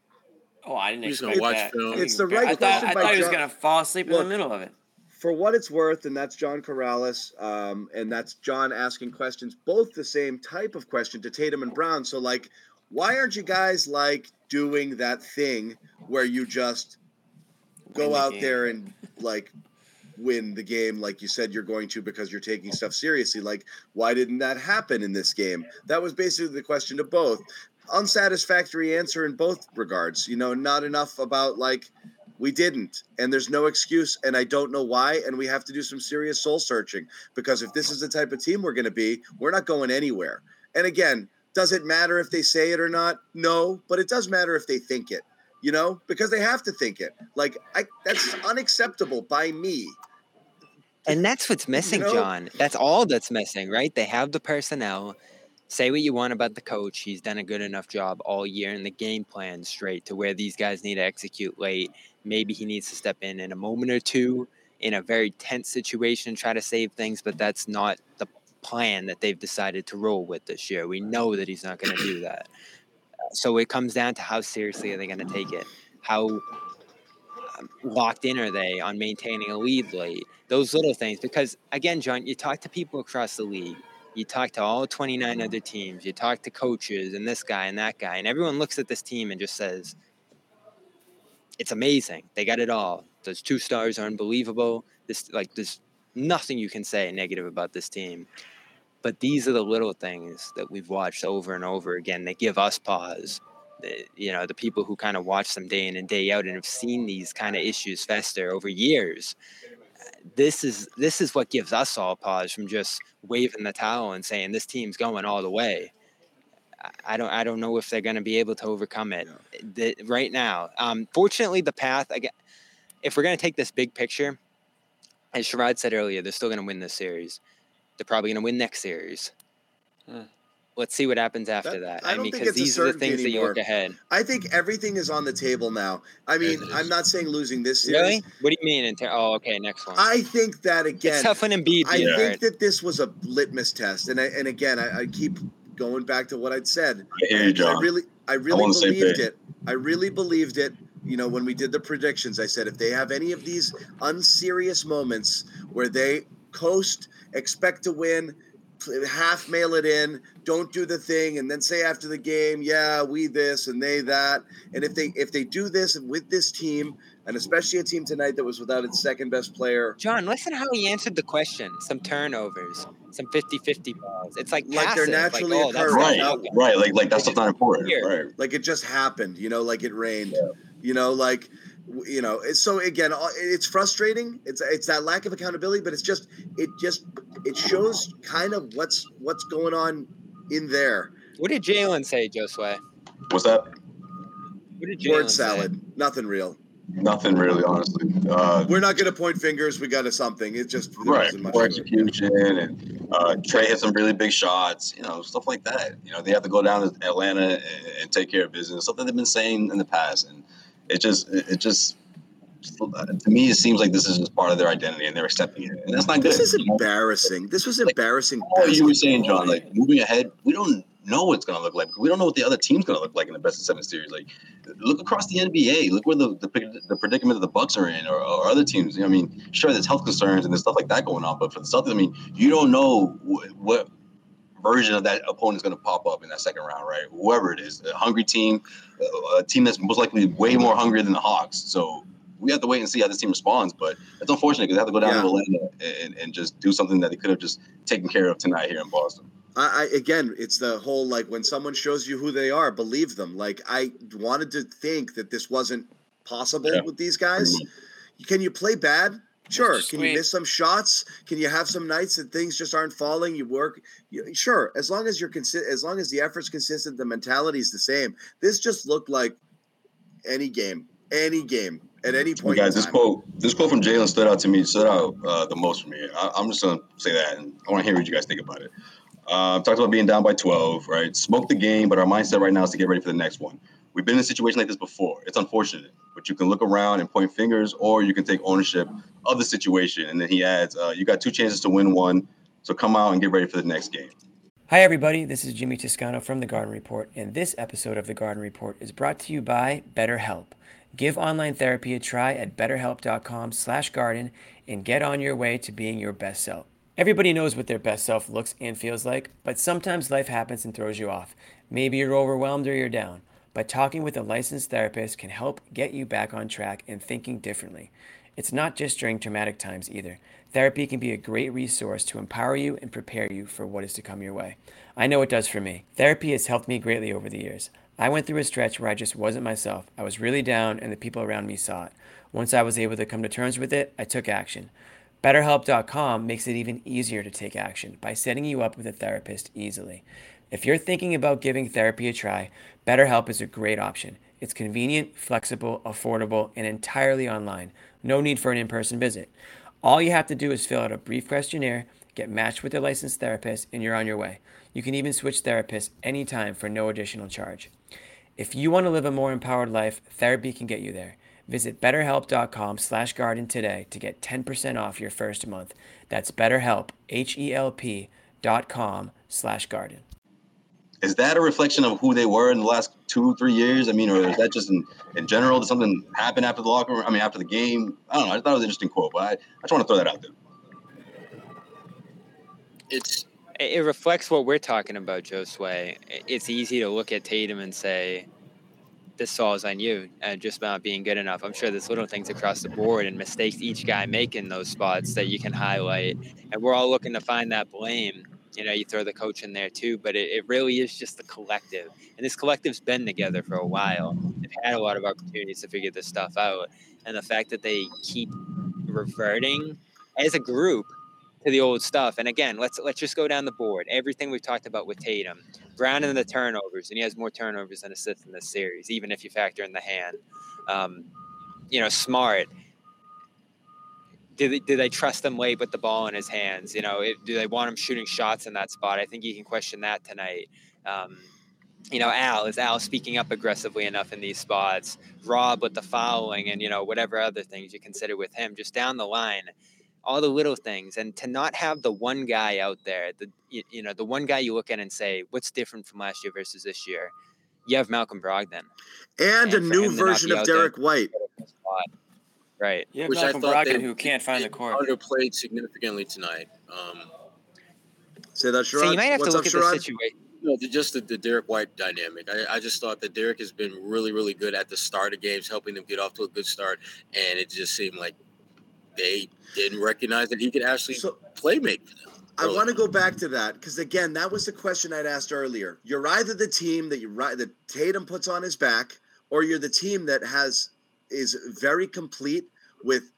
Oh, I didn't He's expect gonna watch that. film. It's the right I thought, question I by thought he was John- gonna fall asleep in Look, the middle of it. For what it's worth, and that's John Karalis, um, and that's John asking questions, both the same type of question to Tatum and Brown. So, like, why aren't you guys like doing that thing where you just go the out game. there and like win the game like you said you're going to because you're taking stuff seriously. Like, why didn't that happen in this game? That was basically the question to both. Unsatisfactory answer in both regards. You know, not enough about like we didn't, and there's no excuse, and I don't know why. And we have to do some serious soul searching because if this is the type of team we're going to be, we're not going anywhere. And again, does it matter if they say it or not? No, but it does matter if they think it. You know, because they have to think it. Like I, that's unacceptable by me. And that's what's missing, know? John. That's all that's missing, right? They have the personnel. Say what you want about the coach. He's done a good enough job all year, and the game plan straight to where these guys need to execute late. Maybe he needs to step in in a moment or two in a very tense situation and try to save things, but that's not the plan that they've decided to roll with this year. We know that he's not going to do that. So it comes down to how seriously are they going to take it? How um, locked in are they on maintaining a lead late? Those little things. Because again, John, you talk to people across the league, you talk to all 29 other teams, you talk to coaches and this guy and that guy, and everyone looks at this team and just says, it's amazing. They got it all. Those two stars are unbelievable. This like there's nothing you can say negative about this team. But these are the little things that we've watched over and over again that give us pause. You know, the people who kind of watch them day in and day out and have seen these kind of issues fester over years. This is this is what gives us all pause from just waving the towel and saying this team's going all the way. I- I don't I don't know if they're going to be able to overcome it the, right now. Um, fortunately, the path. I get, if we're going to take this big picture, as Sherrod said earlier, they're still going to win this series. They're probably going to win next series. Hmm. Let's see what happens after That- that. I don't mean, because these are the things that you look ahead. I think everything is on the table now. I mean, I'm not saying losing this series. Really? What do you mean? In ter- oh, okay, next one. I think that again. it's tough when Embiid I think that this was a litmus test, and I, and again, I, I keep going back to what I'd said. I I really, I really same believed it. I really believed it. You know, when we did the predictions, I said if they have any of these unserious moments where they coast, expect to win, half mail it in, don't do the thing, and then say after the game, yeah, we this and they that. And if they if they do this with this team, and especially a team tonight that was without its second best player, John, listen how he answered the question. Some turnovers, some 50-50 balls. It's like Like they're naturally like, oh, that's occurring. not Right, okay. right. Like like that's not important. Here. Right. like it just happened you know like it rained you know like you know so again it's frustrating it's it's that lack of accountability but it's just it just it shows kind of what's what's going on in there What did Jaylen say, Josue? What's that? What did Jaylen word say? salad nothing real Nothing really, honestly. Uh, We're not going to point fingers. We got to something. It's just right, wasn't much poor to it. execution, and uh, Trae hit some really big shots. You know, stuff like that. You know, they have to go down to Atlanta and, and take care of business. Something they've been saying in the past, and it just, it, it just, to me, it seems like this is just part of their identity, and they're accepting it, and that's not good. This is embarrassing. This was embarrassing. Oh, you were saying, John, like moving ahead, we don't know what it's going to look like. We don't know what the other team's going to look like in the best of seven series. Like, look across the NBA. Look where the the, the predicament of the Bucks are in, or, or other teams. You know, I mean, sure, there's health concerns and there's stuff like that going on, but for the Celtics, I mean, you don't know wh- what version of that opponent is going to pop up in that second round, right? Whoever it is, a hungry team, a team that's most likely way more hungry than the Hawks. So. We have to wait and see how this team responds, but it's unfortunate because they have to go down Yeah. to Atlanta and, and just do something that they could have just taken care of tonight here in Boston. I, I again, it's the whole like when someone shows you who they are, believe them. Like I wanted to think that this wasn't possible Yeah. with these guys. Can you play bad? Sure. Can you miss some shots? Can you have some nights that things just aren't falling? You work. You, sure, as long as you're consi- as long as the effort's consistent, the mentality's the same. This just looked like any game, any game at any point. guys, in this time. quote, this quote from Jaylen stood out to me, stood out uh, the most for me. I, I'm just gonna say that, and I want to hear what you guys think about it. Uh, talked about being down by 12, right? Smoke the game, but our mindset right now is to get ready for the next one. We've been in a situation like this before. It's unfortunate, but you can look around and point fingers, or you can take ownership of the situation. And then he adds, uh, "You got two chances to win one, so come out and get ready for the next game." Hi, everybody. This is Jimmy Toscano from The Garden Report, and this episode of The Garden Report is brought to you by BetterHelp. Give online therapy a try at betterhelp.com/garden and get on your way to being your best self. Everybody knows what their best self looks and feels like, but sometimes life happens and throws you off. Maybe you're overwhelmed or you're down, but talking with a licensed therapist can help get you back on track and thinking differently. It's not just during traumatic times either. Therapy can be a great resource to empower you and prepare you for what is to come your way. I know it does for me. Therapy has helped me greatly over the years. I went through a stretch where I just wasn't myself. I was really down, and the people around me saw it. Once I was able to come to terms with it, I took action. BetterHelp.com makes it even easier to take action by setting you up with a therapist easily. If you're thinking about giving therapy a try, BetterHelp is a great option. It's convenient, flexible, affordable, and entirely online. No need for an in person visit. All you have to do is fill out a brief questionnaire, get matched with a licensed therapist, and you're on your way. You can even switch therapists anytime for no additional charge. If you want to live a more empowered life, therapy can get you there. Visit betterhelp.com slash garden today to get 10% off your first month. That's betterhelp, H-E-L-P dot com slash garden. Is that a reflection of who they were in the last two, three years? I mean, or is that just in, in general? Did something happen after the locker room? I mean, after the game? I don't know. I thought it was an interesting quote, but I, I just want to throw that out there. It's It it reflects what we're talking about, Joe Sway. It's easy to look at Tatum and say, this falls on you and just not being good enough. I'm sure there's little things across the board and mistakes each guy make in those spots that you can highlight. And we're all looking to find that blame. You know, you throw the coach in there too, but it, it really is just the collective. And this collective's been together for a while. They've had a lot of opportunities to figure this stuff out. And the fact that they keep reverting as a group to the old stuff. And again, let's let's just go down the board. Everything we've talked about with Tatum, Brown and the turnovers, and he has more turnovers than assists in this series, even if you factor in the hand. Um, you know, smart. Do they, do they trust him late with the ball in his hands? You know, it, do they want him shooting shots in that spot? I think you can question that tonight. Um, you know, Al is Al speaking up aggressively enough in these spots? Rob with the fouling and you know whatever other things you consider with him, just down the line all the little things and to not have the one guy out there the you, you know the one guy you look at and say what's different from last year versus this year you have malcolm brogdon and, a new him to not version of out there Derrick White. right Yeah, which I Malcolm thought Brogdon they, who can't find the they court. underplayed significantly tonight. Um, Say that, so you might have to What's look up, at the situation No, just the, the Derrick White dynamic. I, I just thought that Derrick has been really, really good at the start of games, helping them get off to a good start. And it just seemed like they didn't recognize that he could actually play make for them. I want to go back to that because again, that was the question I'd asked earlier. You're either the team that you that Tatum puts on his back, or you're the team that has is very complete with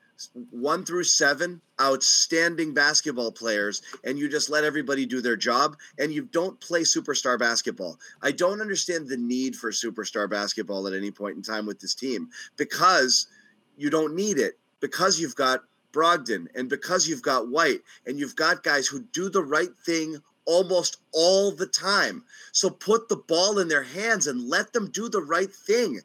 one through seven outstanding basketball players, and you just let everybody do their job, and you don't play superstar basketball. I don't understand the need for superstar basketball at any point in time with this team because you don't need it because you've got Brogdon and because you've got White and you've got guys who do the right thing almost all the time. So put the ball in their hands and let them do the right thing.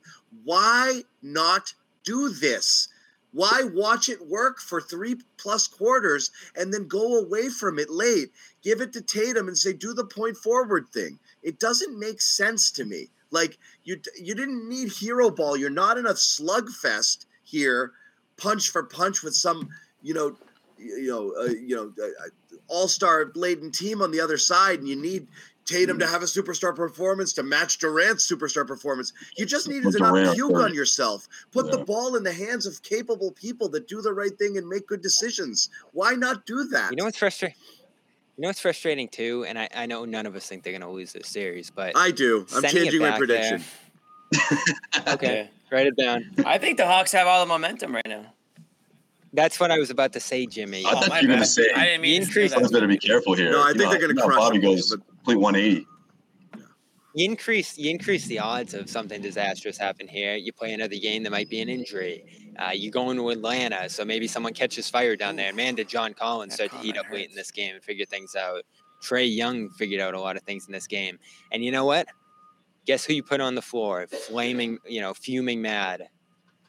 Why not do this? Why watch it work for three plus quarters and then go away from it late? Give it to Tatum and say, do the point forward thing. It doesn't make sense to me. Like you, you didn't need hero ball. You're not in a slugfest here, punch for punch with some, you know, you know, uh, you know, uh, all-star laden team on the other side, and you need Tatum to have a superstar performance to match Durant's superstar performance. You just needed to not Durant puke on yourself. Put the ball in the hands of capable people that do the right thing and make good decisions. Why not do that? You know what's frustrating? You know what's frustrating too, and I, I know none of us think they're gonna lose this series, but I do. I'm changing my prediction. [LAUGHS] okay, write it down. I think the Hawks have all the momentum right now. That's what I was about to say, Jimmy. I thought you were going to say I didn't mean The to increase- that. Better be careful here. No, I You think know, they're gonna you know, crush Bobby goes but- complete 180. you increase you increase the odds of something disastrous happen here. You play another game, there might be an injury. Uh, you go into Atlanta, so maybe someone catches fire down there. And man, did John Collins That start to heat comment up late in this game and figure things out. Trae Young figured out a lot of things in this game. And you know what? Guess who you put on the floor? Flaming, you know, fuming mad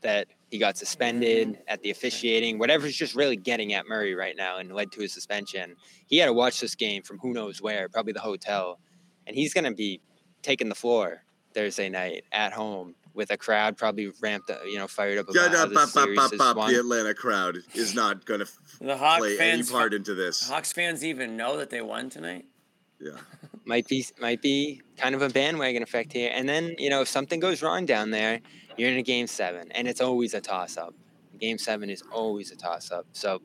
that he got suspended at the officiating, whatever's just really getting at Murray right now and led to his suspension. He had to watch this game from who knows where, probably the hotel. And he's going to be taking the floor Thursday night at home with a crowd probably ramped up, you know, fired up Yeah, about no, how bop, this bop, series bop, is bop. won. The Atlanta crowd is not going to The Hawks play any part into this. Hawks fans even know that they won tonight. Yeah. [LAUGHS] might be might be kind of a bandwagon effect here. And then you know if something goes wrong down there, you're in a game seven, and it's always a toss up. Game seven is always a toss up. So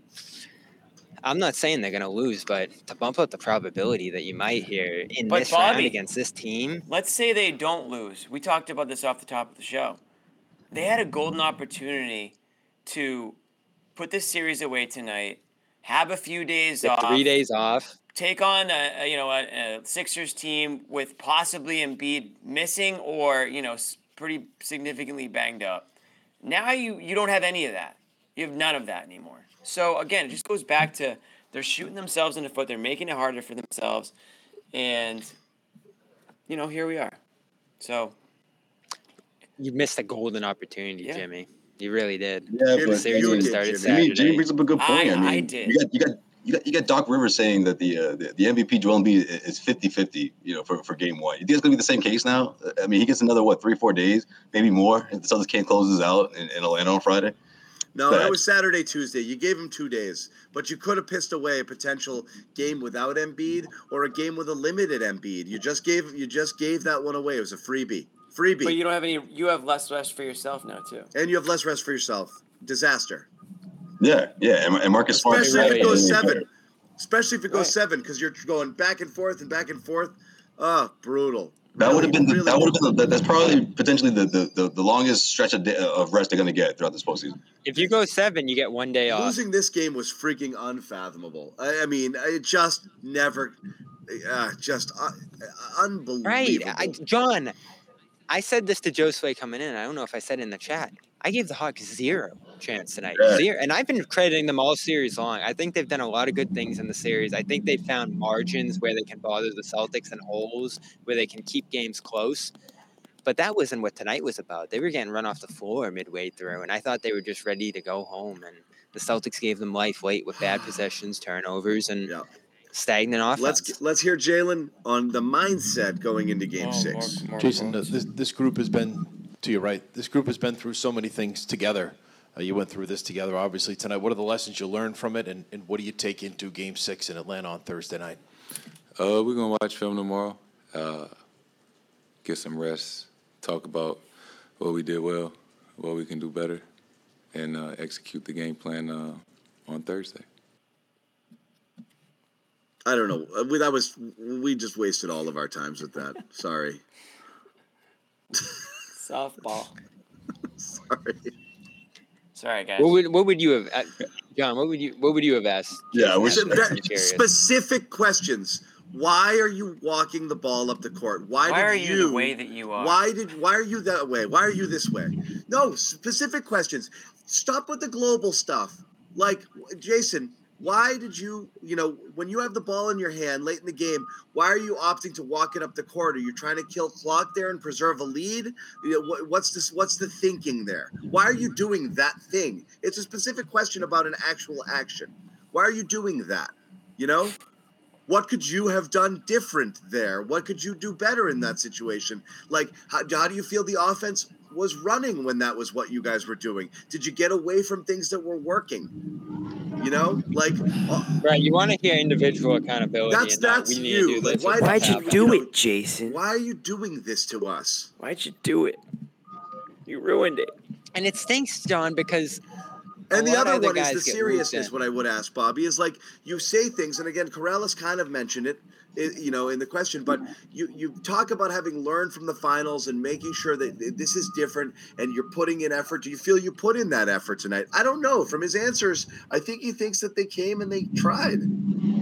I'm not saying they're gonna lose, but to bump up the probability that you might here in But this round against this team, Let's say they don't lose. We talked about this off the top of the show. They had a golden opportunity to put this series away tonight, have a few days get off, three days off. take on a, a you know a, a Sixers team with possibly Embiid missing or you know pretty significantly banged up. Now you you don't have any of that. You have none of that anymore. So again, it just goes back to they're shooting themselves in the foot. They're making it harder for themselves, and you know here we are. So You missed a golden opportunity, Yeah. Jimmy. You really did. Yeah, the but series you would have started Jimmy. Jimmy, Saturday. Jimmy brings up a good point. I- I, mean, I did. You got, you got you got you got Doc Rivers saying that the uh, the, the MVP Joel Embiid is 50-50, you know, for, for game one. You think it's gonna be the same case now? I mean, he gets another what three four days, maybe more, if the Celtics can't closes out in, in Atlanta on Friday. No, But- it was Saturday, Tuesday. You gave him two days, but you could have pissed away a potential game without Embiid or a game with a limited Embiid. You just gave you just gave that one away. It was a freebie, freebie, but you don't have any. You have less rest for yourself now too. and you have less rest for yourself. Disaster, Yeah, yeah, and, and Marcus Smart. especially if it goes seven. Especially if it goes Right. seven, because you're going back and forth and back and forth. Oh, brutal. That would have been the, Really that would have been the, that's probably potentially the, the, the, the longest stretch of, day, of rest they're gonna get throughout this postseason. If you go seven, you get one day off. Losing this game was freaking unfathomable. I, I mean, it just never, uh, just uh, unbelievable. Right. I, John, I said this to Joe Sway coming in. I don't know if I said it in the chat. I gave the Hawks zero chance tonight. Yeah. Zero. And I've been crediting them all series long. I think they've done a lot of good things in the series. I think they've found margins where they can bother the Celtics and holes where they can keep games close. But that wasn't what tonight was about. They were getting run off the floor midway through, and I thought they were just ready to go home. And the Celtics gave them life late with bad [SIGHS] possessions, turnovers, and Yeah. Stagnant offense. Let's let's hear Jaylen on the mindset going into Game Oh, Six. more- more Jayson, this, this group has been, to your right, this group has been through so many things together. Uh, you went through this together, obviously, tonight. What are the lessons you learned from it, and, and what do you take into game six in Atlanta on Thursday night? Uh, we're gonna watch film tomorrow. Uh, get some rest. Talk about what we did well, what we can do better, and uh, execute the game plan uh, on Thursday. I don't know. Uh, We, that was we just wasted all of our times with that. [LAUGHS] Sorry, Softball. [LAUGHS] sorry. Sorry, guys. What would what would you have, uh, John? What would you what would you have asked? Yeah, I Jayson? wish- I'm Spe- curious. specific questions. Why are you walking the ball up the court? Why, Why did are you, you the way that you are? Why did why are you that way? Why are you this way? No, specific questions. Stop with the global stuff. Like Jayson, why did you, you know, when you have the ball in your hand late in the game, why are you opting to walk it up the court? Are you trying to kill clock there and preserve a lead? You know, what, what's this? What's the thinking there? Why are you doing that thing? It's a specific question about an actual action. Why are you doing that? You know, what could you have done different there? What could you do better in that situation? Like, how, how do you feel the offense was running when that was what you guys were doing? Did you get away from things that were working? You know, like uh, Right, you want to hear individual accountability. that's and not, that's we need you. Like, this. why would you happen. do it, Jayson? Why are you doing this to us? Why'd you do it? You ruined it. And it stinks, John, because And the other of other one is the get moved seriousness. What I would ask Bobby is like you say things, and again, Karalis kind of mentioned it, i- you know, in the question. But you you talk about having learned from the finals and making sure that this is different, and you're putting in effort. Do you feel you put in that effort tonight? I don't know. From his answers, I think he thinks that they came and they tried.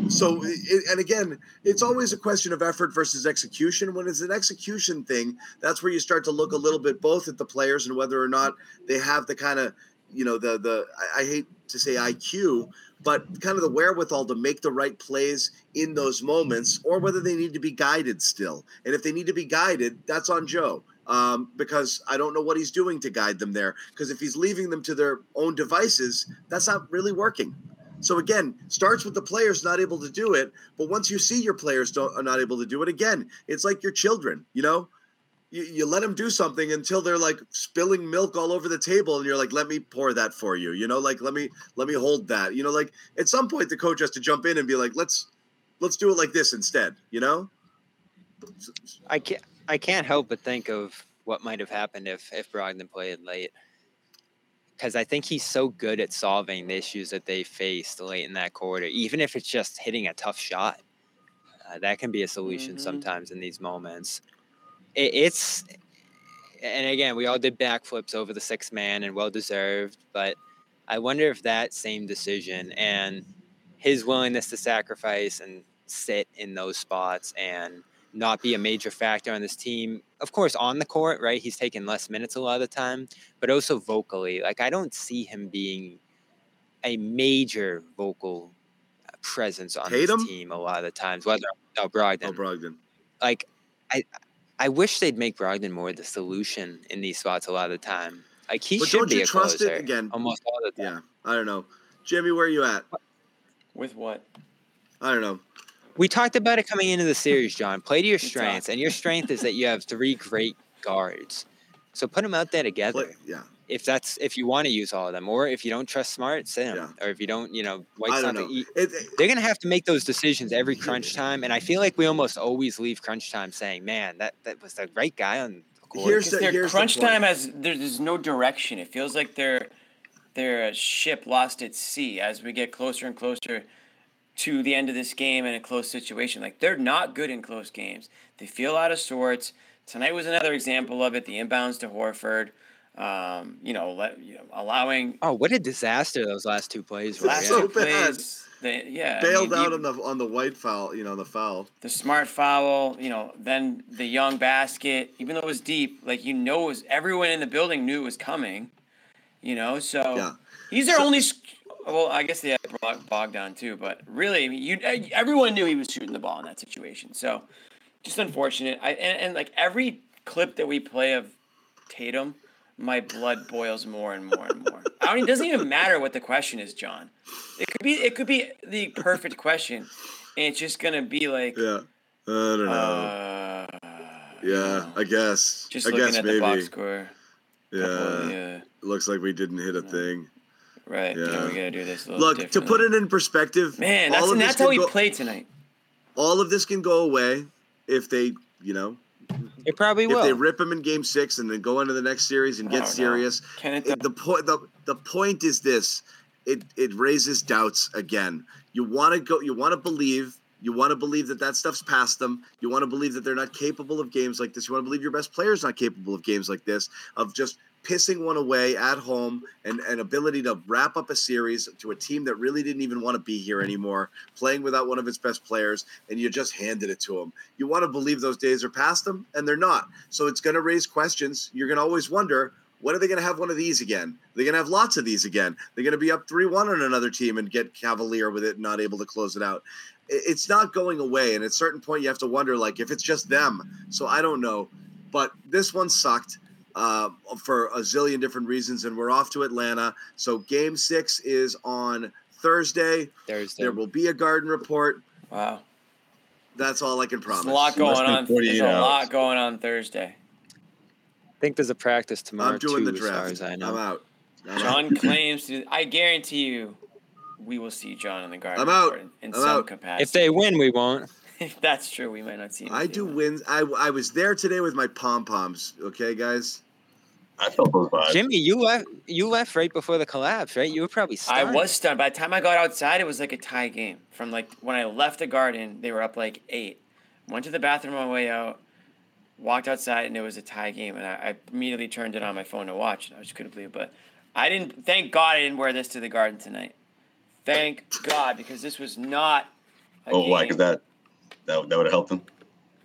So, and again, it's always a question of effort versus execution. When it's an execution thing, that's where you start to look a little bit both at the players and whether or not they have the kind of, you know, the the I hate to say IQ, but kind of the wherewithal to make the right plays in those moments, or whether they need to be guided still. And if they need to be guided, that's on Joe. Um, because I don't know what he's doing to guide them there. Because if he's leaving them to their own devices, that's not really working. So again, starts with the players not able to do it, but once you see your players don't are not able to do it, again, it's like your children. You know, you, you let them do something until they're like spilling milk all over the table, and you're like, "Let me pour that for you." You know, like let me let me hold that. You know, like at some point the coach has to jump in and be like, "Let's let's do it like this instead." You know, I can't I can't help but think of what might have happened if if Brogdon played late. Because I think he's so good at solving the issues that they faced late in that quarter, even if it's just hitting a tough shot. Uh, that can be a solution sometimes in these moments. It, it's, and again, we all did backflips over the six man and well deserved, but I wonder if that same decision and his willingness to sacrifice and sit in those spots and not be a major factor on this team. Of course, on the court, right? He's taking less minutes a lot of the time, but also vocally. Like, I don't see him being a major vocal presence on Tatum? this team a lot of the times. Whether no Brogdon, oh Brogdon, like I, I wish they'd make Brogdon more the solution in these spots a lot of the time. Like he but should don't be you a trust closer it again? almost all the time. Yeah, I don't know, Jimmy, where are you at? With what? I don't know. We talked about it coming into the series, John. Play to your strengths, and your strength is that you have three great guards. So put them out there together. yeah. If that's if you want to use all of them, or if you don't trust Smart, sit him. Or if you don't, you know, White's not don't the know. e- It- They're gonna have to make those decisions every crunch time, and I feel like we almost always leave crunch time saying, "Man, that that was the right guy on the court." Here's the- their here's crunch point. time has there- there's no direction. It feels like their their uh, ship lost at sea as we get closer and closer to the end of this game in a close situation. Like they're not good in close games. They feel out of sorts. Tonight was another example of it. The inbounds to Horford. Um, you know, let, you know, allowing Oh, what a disaster those last two plays were. last yeah. two plays. They, yeah, I bailed mean, out you- on the on the white foul. You know, the foul. the smart foul, you know, then the young basket, even though it was deep, like you know, it was everyone in the building knew it was coming, you know. So Yeah. he's their So- only. Well, I guess they had Bog- Bogdan too, but really, I mean, you everyone knew he was shooting the ball in that situation. So just unfortunate. I and, and like every clip that we play of Tatum, my blood boils more and more and more. I mean, it doesn't even matter what the question is, John. It could be it could be the perfect question, and it's just gonna be like. Yeah. I don't know. Uh, yeah, I guess. just I looking guess at maybe. the box score. Yeah. Couple, yeah. Looks like we didn't hit a thing. Right. Yeah. Yeah. we gotta do this. Look, to put it in perspective, Man, that's of and this that's how go- played tonight. All of this can go away if they, you know, It probably if will. they rip him in Game Six and then go into the next series and get no. serious. Can it It- the point the, the point is this: it it raises doubts again. You want to go. You want to believe. You want to believe that that stuff's past them. You want to believe that they're not capable of games like this. You want to believe your best player's not capable of games like this. Of just pissing one away at home and an ability to wrap up a series to a team that really didn't even want to be here anymore, playing without one of its best players, and you just handed it to them. You want to believe those days are past them, and they're not. So it's going to raise questions. You're going to always wonder When are they going to have one of these again? They're going to have lots of these again. They're going to be up 3 1 on another team and get cavalier with it not able to close it out. It's not going away. And at a certain point, you have to wonder, like, if it's just them. So I don't know. But this one sucked uh, for a zillion different reasons. And we're off to Atlanta. So game six is on Thursday. Thursday. There will be a garden report. Wow. That's all I can There's promise. a lot going on. There's a hours. lot going on Thursday. I think there's a practice tomorrow I'm doing too, the as draft. as I I'm know. out. I'm out. John claims to. I guarantee you, we will see John in the garden. I'm out. In, in I'm some out. capacity. If they win, we won't. [LAUGHS] if that's true, we might not see him. I do wins. I, I was there today with my pom poms. Okay, guys. I felt those vibes. Jimmy, you left. You left right before the collapse, right? You were probably stunned. I was stunned. By the time I got outside, it was like a tie game. From like when I left the garden, they were up like eight. Went to the bathroom on my way out, walked outside, and it was a tie game. And I, I immediately turned it on my phone to watch. And I just couldn't believe it. But I didn't. Thank God I didn't wear this to the garden tonight. Thank God because this was not. A Oh, why? Because that that, that would have helped them.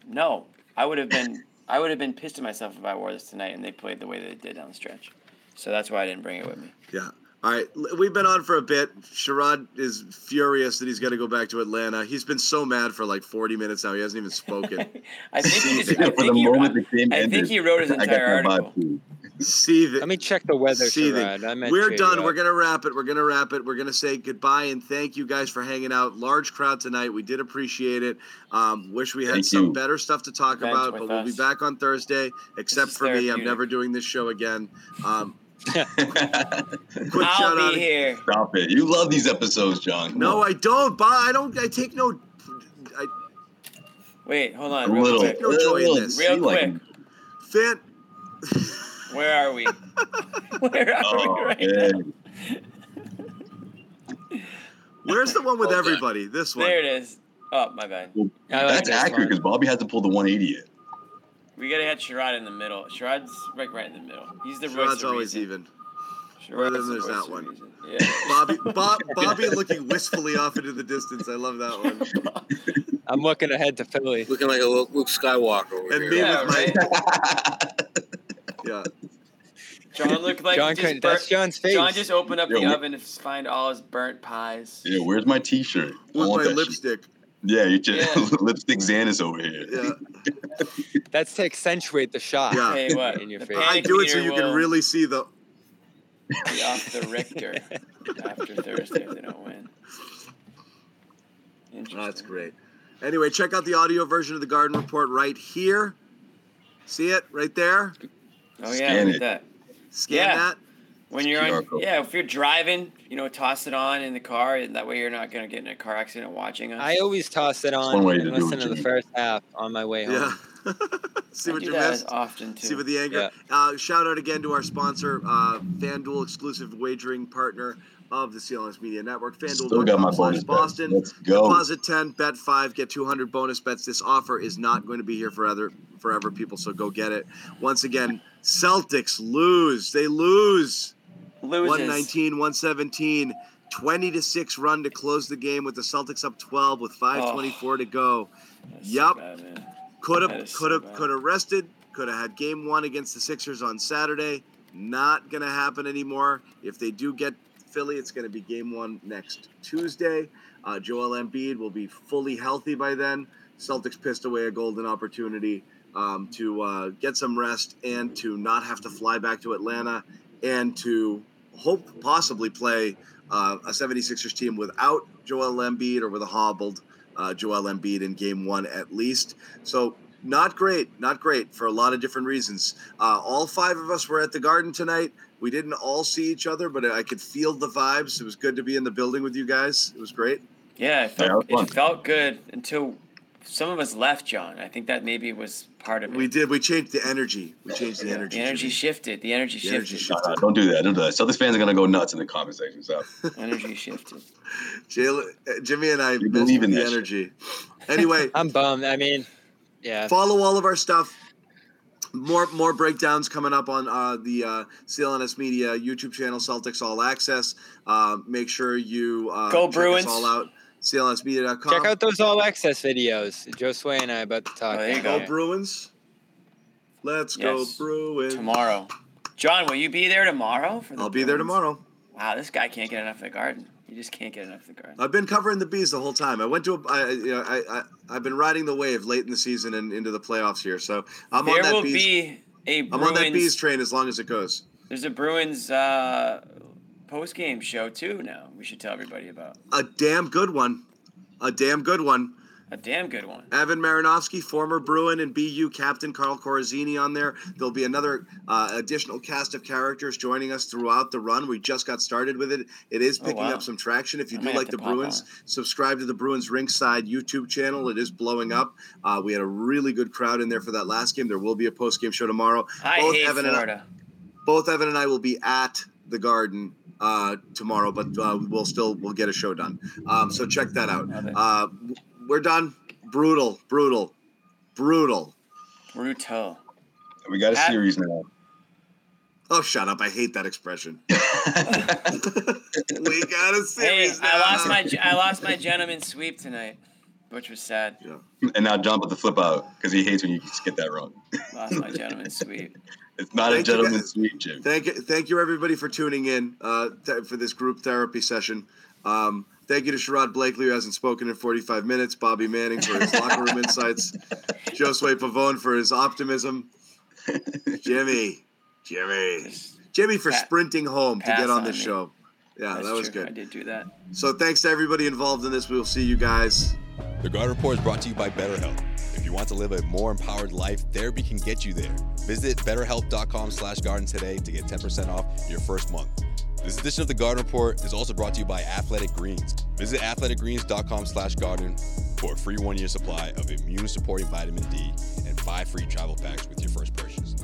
No, I would have been. I would have been pissed at myself if I wore this tonight and they played the way they did down the stretch. So that's why I didn't bring it with me. Yeah. All right. We've been on for a bit. Sherrod is furious that he's got to go back to Atlanta. He's been so mad for like 40 minutes now. He hasn't even spoken. [LAUGHS] I think he just. [LAUGHS] I For the think he, moment the game I think he wrote his I got entire that article. Seething. Let me check the weather, Seething. Sherrod. I We're to, done. uh, We're gonna wrap it. We're gonna wrap it. We're gonna say goodbye and thank you guys for hanging out. Large crowd tonight. We did appreciate it. Um, wish we had Thank some you. better stuff to talk Vent about, with but we'll be back on Thursday. Except for me, I'm never doing this show again. Um, quick [LAUGHS] I'll shout out. be here. Stop it. You love these episodes, John. Come No, on. I don't. Bob. I don't. I take no. I Wait, hold on, real little. quick. no joy in little- this. Real you like quick. them. [LAUGHS] Where are we? [LAUGHS] Where are Oh, we right now? Where's the one with Okay. everybody? This one. There it is. Oh, my bad. I like That's accurate because Bobby had to pull the 180 yet. We gotta have Sherrod in the middle. Sherrod's right, right in the middle. He's the voice Sherrod's of always reason. even. Sherrod's Well, then there's that one. reason. [LAUGHS] Yeah. Bobby, Bob, [LAUGHS] Bobby looking wistfully off into the distance. I love that one. [LAUGHS] I'm looking ahead to Philly. Looking like a Luke Luke Skywalker over And here. me Yeah, with my yeah. John looked like John he couldn't. just That's burnt, John's face. John just opened up Yo, the wh- oven to find all his burnt pies. yeah, where's my T-shirt? I With my lipstick. shit. Lipstick. Yeah, you just Yeah. [LAUGHS] lipstick Zannis over here. Yeah. [LAUGHS] That's to accentuate the shot. Yeah. Hey, what? [LAUGHS] In your face. I do it so you can really see the. be off the Richter after Thursday if they don't win. Interesting. That's great. Anyway, check out the audio version of the Garden Report right here. See it right there? Oh yeah, Scan it. that. Scan Yeah. that. When you're on, yeah, if you're driving, you know, toss it on in the car, and that way you're not gonna get in a car accident watching us. I always toss it on one way and to listen to the first half on my way home. Yeah. [LAUGHS] see I what you that missed? often too. See what the anger. Uh, shout out again to our sponsor, uh, FanDuel exclusive wagering partner of the CLNS Media Network. FanDuel Still got my FanDuel.com slash bonus bet. Boston. Let's go. Deposit 10, bet 5, get 200 bonus bets. This offer is not going to be here forever, forever people, so go get it. Once again, Celtics lose. They lose. Loses. 119, 117. 20 to 6 run to close the game with the Celtics up 12 with 524 to go. So Yup. Could have could have could have rested. Could have had game one against the Sixers on Saturday. Not gonna happen anymore. If they do get Philly, it's gonna be game one next Tuesday. Uh, Joel Embiid will be fully healthy by then. Celtics pissed away a golden opportunity um, to uh, get some rest and to not have to fly back to Atlanta and to hope possibly play uh, a 76ers team without Joel Embiid or with a hobbled uh, Joel Embiid in game one at least. So not great, not great for a lot of different reasons. Uh, all five of us were at the Garden tonight. We didn't all see each other, but I could feel the vibes. It was good to be in the building with you guys. It was great. Yeah, it Yeah, it it felt good until some of us left, John. I think that maybe was part of it. We did. We changed the energy. We changed the energy. The energy Jimmy. shifted. The energy The energy shifted. No, no, don't do that. Don't do that. Celtics fans are gonna go nuts in the comment section. So [LAUGHS] energy shifted. Jayla- uh, Jimmy and I You believe in the that shit. energy. Anyway, [LAUGHS] I'm bummed. I mean, yeah. follow all of our stuff. More more breakdowns coming up on uh, the uh, CLNS Media YouTube channel, Celtics All Access. Uh, make sure you uh, Go check Bruins. Us all out. CLNSmedia.com. Check out those all access videos. Joe Sway and I about to talk. Oh, there you about Go go. Bruins. Let's go Bruins. Tomorrow. John, will you be there tomorrow? For the I'll be there tomorrow. Wow, this guy can't get enough of the garden. You just can't get enough of the garden. I've been covering the bees the whole time. I went to a, I, you know, I, I, I've been riding the wave late in the season and into the playoffs here. So I'm there on that will bees. be a I'm on that bees train as long as it goes. There's a Bruins uh, post game show too. Now we should tell everybody about A damn good one. A damn good one. a damn good one. Evan Marinofsky, former Bruin and BU captain Carl Corazzini on there. There'll be another uh, additional cast of characters joining us throughout the run. We just got started with it. It is Oh, picking wow. up some traction. If you I do like the Bruins, on. subscribe to the Bruins Ringside YouTube channel. It is blowing up. Uh, we had a really good crowd in there for that last game. There will be a post game show tomorrow. I both hate Evan and I, Florida. both Evan and I will be at the Garden uh, tomorrow, but uh, we'll still we'll get a show done. Um, so check that out. Uh, we're done. Brutal, brutal, brutal. Brutal. We got a Pat- series now. Oh, shut up! I hate that expression. [LAUGHS] we got a Hey, series. I lost my I lost my gentleman sweep tonight, which was sad. Yeah. And now John put the flip out because he hates when you get that wrong. Lost my gentleman sweep. [LAUGHS] It's not a Thank you, gentleman's guys. sweep, Jim. Thank you, thank you, everybody, for tuning in uh, th- for this group therapy session. Um, thank you to Sherrod Blakely, who hasn't spoken in 45 minutes. Bobby Manning for his locker room insights. [LAUGHS] Josue Pavon for his optimism. Jimmy, Jimmy, Jimmy for Pat- sprinting home to get on on this me. show. Yeah, That's that was true. I did do that. So thanks to everybody involved in this. We will see you guys. The Garden Report is brought to you by BetterHelp. You want to live a more empowered life, therapy can get you there. Visit betterhelp.com slash garden today to get 10% off your first month. This edition of the Garden Report is also brought to you by Athletic Greens. Visit athleticgreens.com slash garden for a free one-year supply of immune-supporting vitamin D and five free travel packs with your first purchase.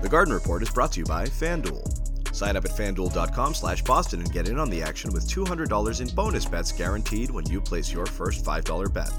The Garden Report is brought to you by FanDuel. Sign up at fanduel.com slash Boston and get in on the action with $200 in bonus bets guaranteed when you place your first $5 bet.